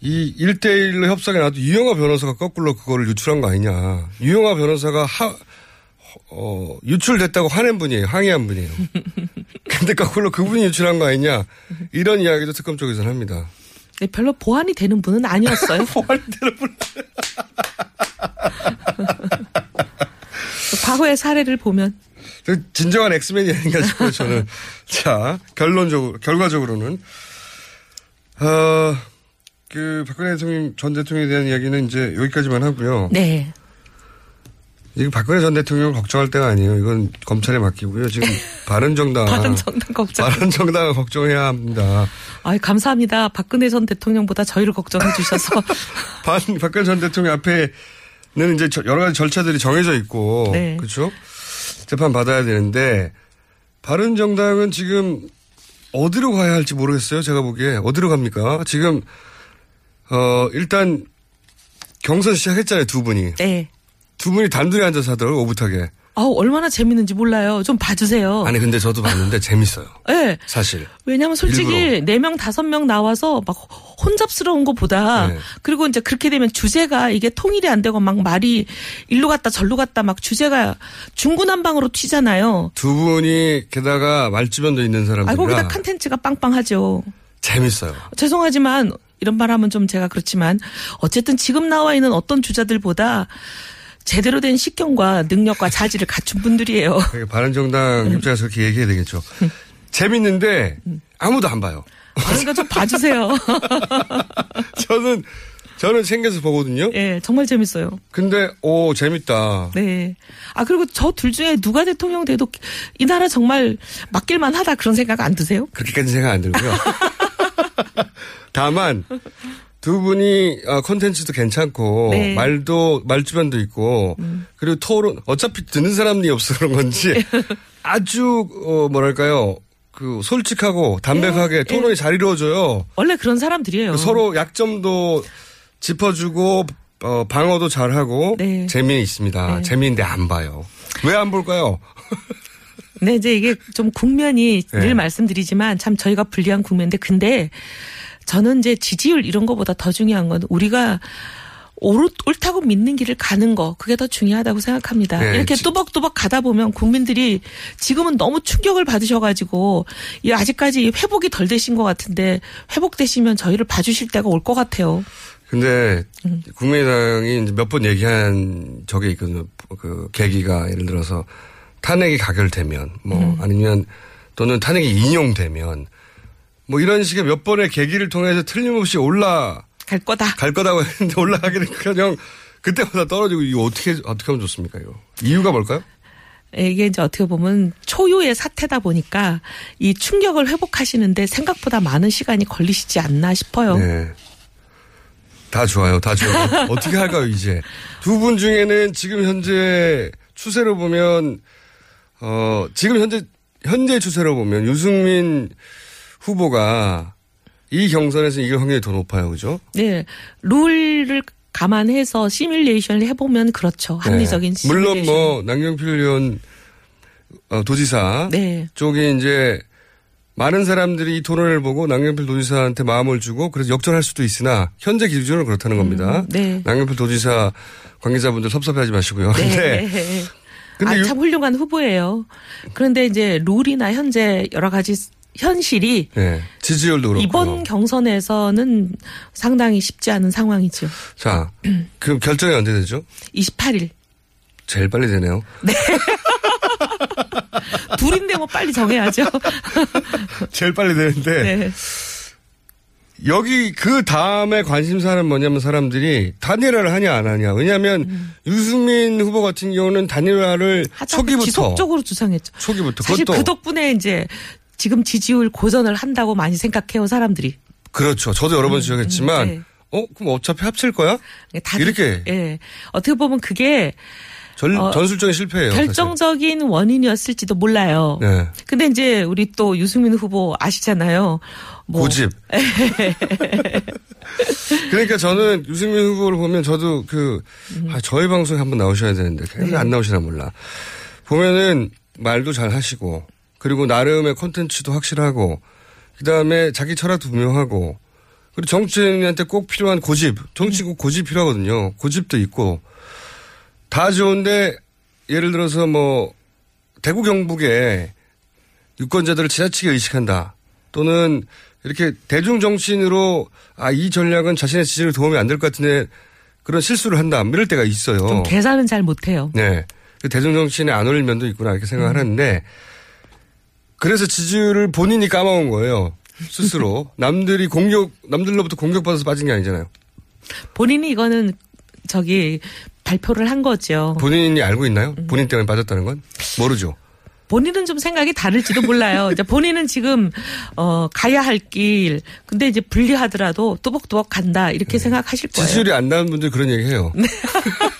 이 1대1로 협상에 나도 유영아 변호사가 거꾸로 그거를 유출한 거 아니냐. 유영아 변호사가 하, 어, 유출됐다고 화낸 분이에요. 항의한 분이에요. 근데 거꾸로 그분이 유출한 거 아니냐. 이런 이야기도 특검 쪽에서는 합니다. 네, 별로 보완이 되는 분은 아니었어요. 보완이 되는 분. 과거의 사례를 보면 그 진정한 엑스맨이 아닌가 싶어요, 저는. 자, 결론적으로, 결과적으로는, 어, 그, 박근혜 대통령, 전 대통령에 대한 이야기는 이제 여기까지만 하고요. 네. 지금 박근혜 전 대통령을 걱정할 때가 아니에요. 이건 검찰에 맡기고요. 지금 바른정당. 바른정당 걱정. 바른정당을 걱정해야 합니다. 아 감사합니다. 박근혜 전 대통령보다 저희를 걱정해 주셔서. 반, 박근혜 전 대통령 앞에는 이제 저- 여러 가지 절차들이 정해져 있고. 네. 그렇죠? 재판 받아야 되는데, 바른정당은 지금 어디로 가야 할지 모르겠어요. 제가 보기에. 어디로 갑니까? 지금, 어, 일단 경선 시작했잖아요. 두 분이. 네. 두 분이 단둘이 앉아서 하더라고요. 오붓하게. 아우 얼마나 재밌는지 몰라요. 좀 봐주세요. 아니, 근데 저도 봤는데 재밌어요. 네. 사실. 왜냐면 솔직히 일부러. 네명 다섯 명 나와서 막 혼잡스러운 것보다 네. 그리고 이제 그렇게 되면 주제가 이게 통일이 안 되고 막 말이 일로 갔다 절로 갔다 막 주제가 중구난방으로 튀잖아요. 두 분이 게다가 말주변도 있는 아 거기다 컨텐츠가 빵빵하죠. 재밌어요. 죄송하지만 이런 말 하면 좀 제가 그렇지만 어쨌든 지금 나와 있는 어떤 주자들보다 제대로 된 식견과 능력과 자질을 갖춘 분들이에요. 그러니까 바른정당 입장에서 그렇게 얘기해야 되겠죠. 재밌는데 아무도 안 봐요. 그러니까 좀 봐주세요. 저는 저는 챙겨서 보거든요. 예, 정말 재밌어요. 근데 오 재밌다. 네. 아 그리고 저 둘 중에 누가 대통령 돼도 이 나라 정말 맡길만 하다 그런 생각 안 드세요? 그렇게까지 생각 안 들고요. 다만 두 분이 아, 콘텐츠도 괜찮고 네. 음. 말도 말주변도 있고 그리고 토론 어차피 듣는 사람이 없어 그런 건지 아주 어, 뭐랄까요 그 솔직하고 담백하게 네. 토론이 잘 이루어져요. 원래 그런 사람들이에요. 그 서로 약점도 짚어주고 어, 방어도 잘하고 네. 재미 있습니다. 네. 재미인데 안 봐요. 왜 안 볼까요? 네, 이제 이게 좀 국면이 네. 늘 말씀드리지만 참 저희가 불리한 국면인데 근데 저는 이제 지지율 이런 거보다 더 중요한 건 우리가 옳, 옳다고 믿는 길을 가는 거 그게 더 중요하다고 생각합니다. 네, 이렇게 지- 뚜벅뚜벅 가다 보면 국민들이 지금은 너무 충격을 받으셔가지고 이 아직까지 회복이 덜 되신 것 같은데 회복되시면 저희를 봐주실 때가 올 것 같아요. 근데 음. 국민의당이 몇 번 얘기한 적이 있거든요. 그 계기가 예를 들어서 탄핵이 가결되면 뭐 음. 아니면 또는 탄핵이 인용되면 뭐 이런 식의 몇 번의 계기를 통해서 틀림없이 올라 갈 거다. 갈 거다고 했는데 올라가기는 그냥 그때마다 떨어지고 이거 어떻게 어떻게 하면 좋습니까 이거 이유가 뭘까요? 이게 이제 어떻게 보면 초유의 사태다 보니까 이 충격을 회복하시는데 생각보다 많은 시간이 걸리시지 않나 싶어요. 네. 다 좋아요. 다 좋아요. 어떻게 할까요, 이제? 두 분 중에는 지금 현재 추세로 보면, 어, 지금 현재, 현재 추세로 보면 유승민 후보가 이 경선에서 이길 확률이 더 높아요. 그죠? 네. 룰을 감안해서 시뮬레이션을 해보면 그렇죠. 합리적인 네. 물론 시뮬레이션. 뭐, 남경필 의원, 어, 도지사. 네. 쪽에 이제 많은 사람들이 이 토론을 보고 남경필 도지사한테 마음을 주고 그래서 역전할 수도 있으나 현재 기준으로 그렇다는 겁니다. 네. 남경필 도지사 관계자분들 섭섭해하지 마시고요. 근데 네. 근데 아, 유- 참 훌륭한 후보예요. 그런데 이제 룰이나 현재 여러 가지 현실이 네, 지지율도 그렇고. 이번 경선에서는 상당히 쉽지 않은 상황이죠. 자, 그럼 결정이 언제 되죠? 28일. 제일 빨리 되네요. 둘인데 뭐 빨리 정해야죠. 제일 빨리 되는데 네. 여기 그 다음에 관심사는 뭐냐면 사람들이 단일화를 하냐 안 하냐. 왜냐하면 유승민 후보 같은 경우는 단일화를 초기부터 지속적으로 주장했죠. 초기부터 사실 그것도 그 덕분에 이제 지금 지지율 고전을 한다고 많이 생각해요 사람들이. 그렇죠. 저도 여러 번 지적했지만 네. 어 그럼 어차피 합칠 거야? 다 이렇게 예. 어떻게 보면 그게 전, 어, 전술적인 실패예요. 사실. 결정적인 원인이었을지도 몰라요. 네. 근데 이제 우리 또 유승민 후보 아시잖아요. 뭐 고집. 그러니까 저는 유승민 후보를 보면 저도 그 아, 저희 방송에 한번 나오셔야 되는데 네. 왜안 나오시나 몰라. 보면은 말도 잘 하시고 그리고 나름의 콘텐츠도 확실하고 그다음에 자기 철학도 분명하고 그리고 정치인한테 꼭 필요한 고집. 정치 꼭 고집 필요하거든요. 고집도 있고 다 좋은데 예를 들어서 뭐 대구 경북에 유권자들을 지나치게 의식한다. 또는 이렇게 대중 정치인으로 아 이 전략은 자신의 지지를 도움이 안 될 것 같은데 그런 실수를 한다. 이럴 때가 있어요. 좀 계산은 잘 못해요. 네. 그 대중 정치인에 안 어울릴 면도 있구나 이렇게 생각을 하는데 그래서 지지율을 본인이 까먹은 거예요. 스스로. 남들이 공격, 남들로부터 공격받아서 빠진 게 아니잖아요. 본인이 이거는 저기 발표를 한 거죠. 본인이 알고 있나요? 본인 때문에 빠졌다는 건? 모르죠. 본인은 좀 생각이 다를지도 몰라요. 이제 본인은 지금 어 가야 할 길, 근데 이제 불리하더라도 뚜벅뚜벅 간다 이렇게 생각하실 거예요. 네. 지지율이 안 나는 분들 그런 얘기 해요. 네.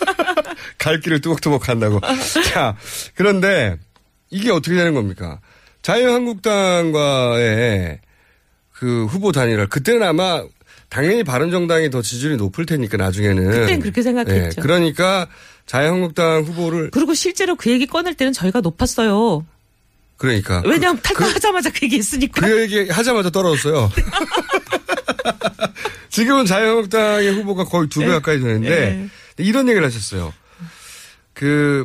갈 길을 뚜벅뚜벅 간다고. 자, 그런데 이게 어떻게 되는 겁니까? 자유한국당과의 그 후보 단일화, 그때는 아마 당연히 바른정당이 더 지지율이 높을 테니까 나중에는. 그땐 그렇게 생각했죠. 예, 그러니까 자유한국당 후보를 그리고 실제로 그 얘기 꺼낼 때는 저희가 높았어요. 그러니까 왜냐하면 탈당하자마자 그, 얘기 했으니까. 그 얘기 하자마자 떨어졌어요. 지금은 자유한국당의 후보가 거의 두배 네. 가까이 되는데 이런 얘기를 하셨어요. 그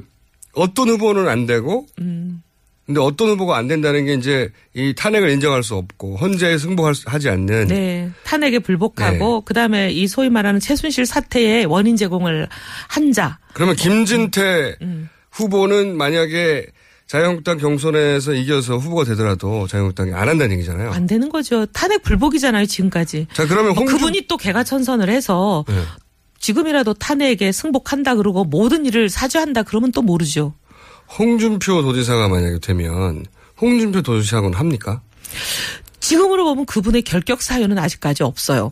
어떤 후보는 안 되고 음. 근데 어떤 후보가 안 된다는 게 이제 이 탄핵을 인정할 수 없고 헌재에 승복하지 않는 네. 탄핵에 불복하고 그다음에 이 소위 말하는 최순실 사태의 원인 제공을 한 자. 그러면 김진태 음. 후보는 만약에 자유한국당 경선에서 이겨서 후보가 되더라도 자유한국당이 안 한다는 얘기잖아요. 안 되는 거죠. 탄핵 불복이잖아요, 지금까지. 자, 그러면 뭐 홍준- 그분이 또 개가 천선을 해서 네. 지금이라도 탄핵에 승복한다 그러고 모든 일을 사죄한다 그러면 또 모르죠. 홍준표 도지사가 만약에 되면 홍준표 도지사하고는 합니까? 지금으로 보면 그분의 결격 사유는 아직까지 없어요.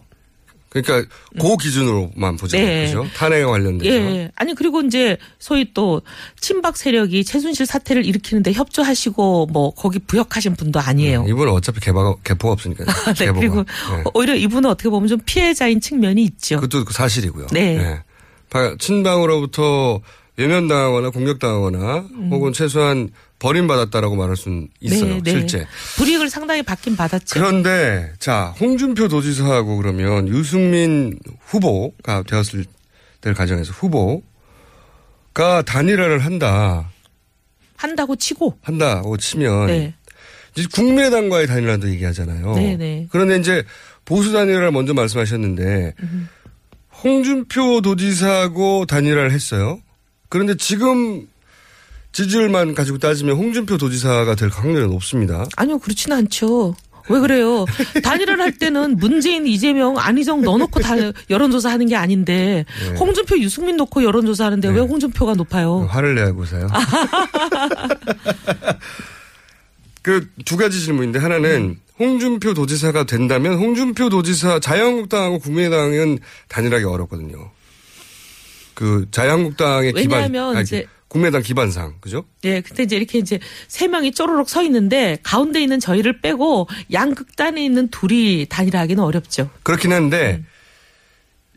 그러니까 그 기준으로만 보죠. 네. 그죠? 탄핵에 관련돼서. 예. 아니 그리고 이제 소위 또 친박 세력이 최순실 사태를 일으키는데 협조하시고 뭐 거기 부역하신 분도 아니에요. 이분은 어차피 개가, 개포가 없으니까. 네, 개보가. 그리고 네. 오히려 이분은 어떻게 보면 좀 피해자인 측면이 있죠. 그것도 사실이고요. 네. 바- 친방으로부터 외면당하거나 공격당하거나 혹은 최소한 버림받았다라고 말할 수는 있어요. 네, 네. 실제. 불이익을 상당히 받긴 받았죠. 그런데 자 홍준표 도지사하고 그러면 유승민 후보가 되었을 때 가정에서 후보가 단일화를 한다 한다고 치고. 한다고 치면 네. 이제 국민의당과의 단일화도 얘기하잖아요. 네, 네. 그런데 이제 보수 단일화를 먼저 말씀하셨는데 홍준표 도지사하고 단일화를 했어요. 그런데 지금 지지율만 가지고 따지면 홍준표 도지사가 될 확률은 높습니다. 아니요, 그렇지는 않죠. 왜 그래요? 단일화를 할 때는 문재인, 이재명, 안희정 넣어놓고 다 여론조사 하는 게 아닌데 네. 홍준표, 유승민 놓고 여론조사 하는데 왜 홍준표가 높아요? 화를 내고서요. 그 두 가지 질문인데 하나는 홍준표 도지사가 된다면 홍준표 도지사 자유한국당하고 국민의당은 단일하기 어렵거든요. 그 자유한국당의 기반 왜냐하면 이제- 국민의당 기반상 그죠? 예, 근데 이제 이렇게 이제 세 명이 쪼르륵 서 있는데 가운데 있는 저희를 빼고 양극단에 있는 둘이 단일화하기는 어렵죠. 그렇긴 한데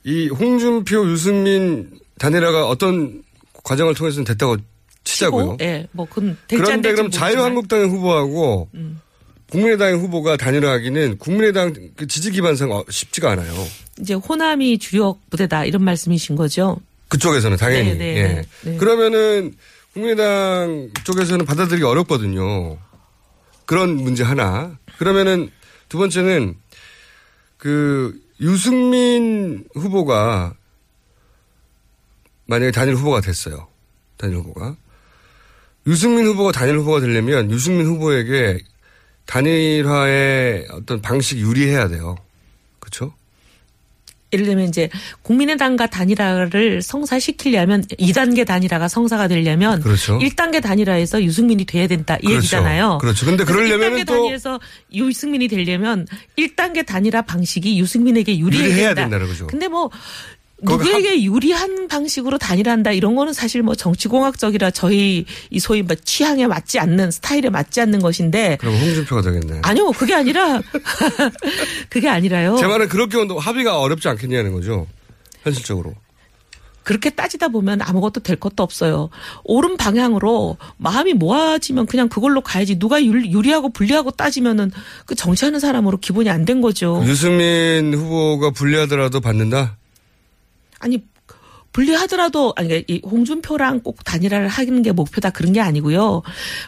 이 홍준표 유승민 단일화가 어떤 과정을 통해서는 됐다고 치자고요. 예, 뭐 그건 그런데 그럼. 자유한국당의 후보하고 음. 국민의당의 후보가 단일화하기는 국민의당 그 지지 기반상 어, 쉽지가 않아요. 이제 호남이 주력 부대다 이런 말씀이신 거죠. 그쪽에서는 당연히. 네, 네, 예. 네, 네. 그러면은 국민의당 쪽에서는 받아들이기 어렵거든요. 그런 문제 하나. 그러면은 두 번째는 그 유승민 후보가 만약에 단일 후보가 됐어요. 단일 후보가. 유승민 후보가 단일 후보가 되려면 유승민 후보에게 단일화의 어떤 방식 유리해야 돼요. 그렇죠? 예를 들면 이제 국민의당과 단일화를 성사시키려면 2단계 단일화가 성사가 되려면 그렇죠. 1단계 단일화에서 유승민이 돼야 된다 이 그렇죠. 얘기잖아요. 그렇죠. 근데 그래서 그러려면은 1단계 또- 단위에서 유승민이 되려면 1단계 단일화 방식이 유승민에게 유리해야, 된다. 된다는 거죠. 근데 뭐 누구에게 유리한 방식으로 단일한다 이런 거는 사실 뭐 정치공학적이라 저희 이 소위 뭐 취향에 맞지 않는 스타일에 맞지 않는 것인데 그럼 홍준표가 되겠네. 아니요 그게 아니라 그게 아니라요. 제 말은 그렇게 온도 합의가 어렵지 않겠냐는 거죠. 현실적으로. 그렇게 따지다 보면 아무것도 될 것도 없어요. 옳은 방향으로 마음이 모아지면 그냥 그걸로 가야지. 누가 유- 유리하고 불리하고 따지면은 그 정치하는 사람으로 기본이 안 된 거죠. 유승민 후보가 불리하더라도 받는다? 아니 불리하더라도 아니 이 홍준표랑 꼭 단일화를 하는 게 목표다 그런 게 아니고요.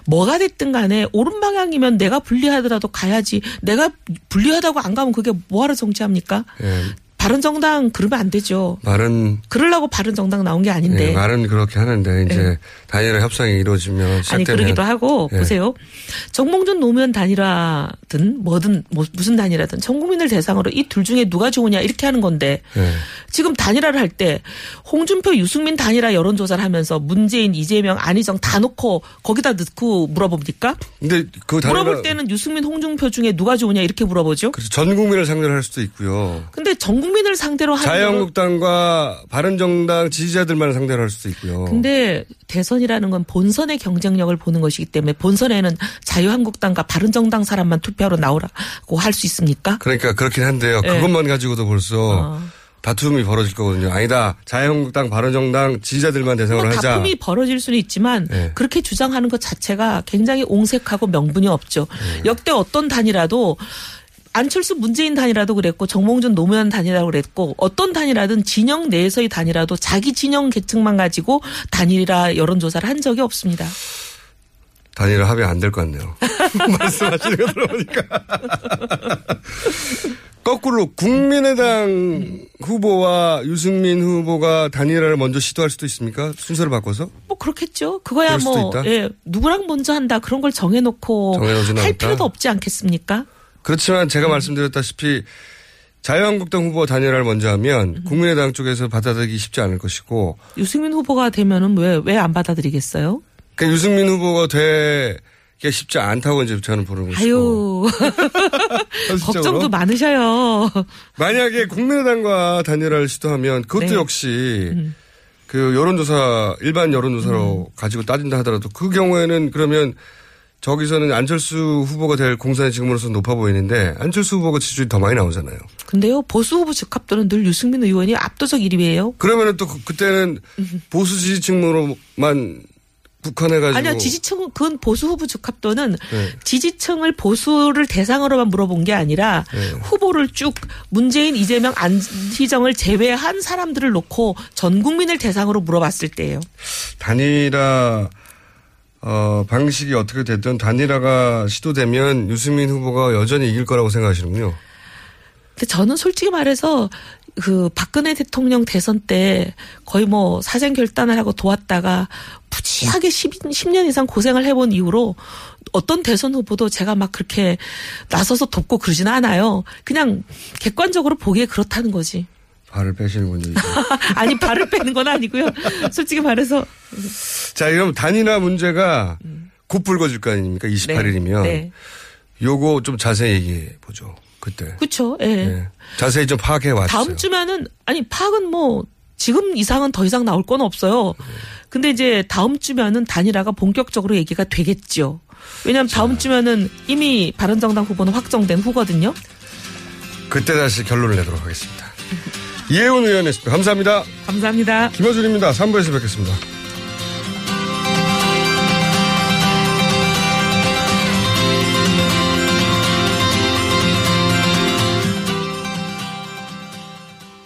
뭐가 됐든 간에 옳은 방향이면 내가 불리하더라도 가야지. 내가 불리하다고 안 가면 그게 뭐하러 정치합니까? 예, 바른정당 그러면 안 되죠. 말은 그러려고 바른정당 나온 게 아닌데. 예, 말은 그렇게 하는데 이제 네. 단일화 협상이 이루어지면 아니 그러기도 하고 예. 보세요. 정몽준 노무현 단일화든 뭐든 뭐 무슨 단일화든 전 국민을 대상으로 이 둘 중에 누가 좋으냐 이렇게 하는 건데 예. 지금 단일화를 할 때 홍준표 유승민 단일화 여론조사를 하면서 문재인 이재명 안희정 다 놓고 거기다 넣고 물어봅니까? 근데 그 단일화 물어볼 때는 유승민 홍준표 중에 누가 좋으냐 이렇게 물어보죠. 그래서 전 국민을 상대로 할 수도 있고요. 근데 전국 민을 상대로 하는 자유한국당과 바른정당 지지자들만 상대로 할 수도 있고요. 근데 대선이라는 건 본선의 경쟁력을 보는 것이기 때문에 본선에는 자유한국당과 바른정당 사람만 투표하러 나오라고 할 수 있습니까? 그러니까 그렇긴 한데요. 예. 그것만 가지고도 벌써 다툼이 벌어질 거거든요. 아니다. 자유한국당, 바른정당 지지자들만 대상으로 뭐 하자. 다툼이 벌어질 수는 있지만 네. 그렇게 주장하는 것 자체가 굉장히 옹색하고 명분이 없죠. 네. 역대 어떤 단이라도 안철수 문재인 단이라도 그랬고 정몽준 노무현 단이라고 그랬고 어떤 단이라든 진영 내에서의 단이라도 자기 진영 계층만 가지고 단일화 여론조사를 한 적이 없습니다. 단일화 합의 안 될 것 같네요. 말씀하시는 거 들어보니까. 거꾸로 국민의당 후보와 유승민 후보가 단일화를 먼저 시도할 수도 있습니까? 순서를 바꿔서? 뭐 그렇겠죠. 그거야 뭐? 예, 누구랑 먼저 한다 그런 걸 정해놓고 할? 필요도 없지 않겠습니까? 그렇지만 제가 말씀드렸다시피 자유한국당 후보 단일화를 먼저 하면 국민의당 쪽에서 받아들이기 쉽지 않을 것이고 유승민 후보가 되면은 왜 왜 안 받아들이겠어요? 그 유승민 후보가 되기 쉽지 않다고 이제 저는 보는 것이고. 아유. 걱정도 많으셔요. 만약에 국민의당과 단일화를 시도하면 그것도 네. 역시 그 여론조사 일반 여론조사로 가지고 따진다 하더라도 그 경우에는 그러면 저기서는 안철수 후보가 될 공산이 지금으로서 높아 보이는데 안철수 후보가 지지율이 더 많이 나오잖아요. 근데요, 보수 후보 적합도는 늘 유승민 의원이 압도적 1위예요. 그러면은 또 그- 그때는 보수 지지층으로만 국한해가지고 아니요, 지지층은, 그건 보수 후보 적합도는 네. 지지층을 보수를 대상으로만 물어본 게 아니라 네. 후보를 쭉 문재인, 이재명, 안희정을 제외한 사람들을 놓고 전 국민을 대상으로 물어봤을 때예요. 단일화 어, 방식이 어떻게 됐든 단일화가 시도되면 유승민 후보가 여전히 이길 거라고 생각하시는군요. 근데 저는 솔직히 말해서 그 박근혜 대통령 대선 때 거의 뭐 사전 결단을 하고 도왔다가 무지하게 10, 10 년 이상 고생을 해본 이후로 어떤 대선 후보도 제가 막 그렇게 나서서 돕고 그러지는 않아요. 그냥 객관적으로 보기에 그렇다는 거지. 발을 빼시는군요. 아니 발을 빼는 건 아니고요. 솔직히 말해서 자, 그럼 단일화 문제가 곧 불거질 거 아닙니까? 28일이면. 음. 네. 요거 좀 자세히 얘기해 보죠. 그때. 그렇죠. 예. 네. 자세히 좀 파악해 왔어요. 다음 주면은 아니 파악은 뭐 지금 이상은 더 이상 나올 건 없어요. 근데 이제 다음 주면은 단일화가 본격적으로 얘기가 되겠죠. 왜냐하면 다음 주면은 이미 바른정당 후보는 확정된 후거든요. 그때 다시 결론을 내도록 하겠습니다. 이혜훈 의원이었습니다. 감사합니다. 감사합니다. 김어준입니다. 3부에서 뵙겠습니다.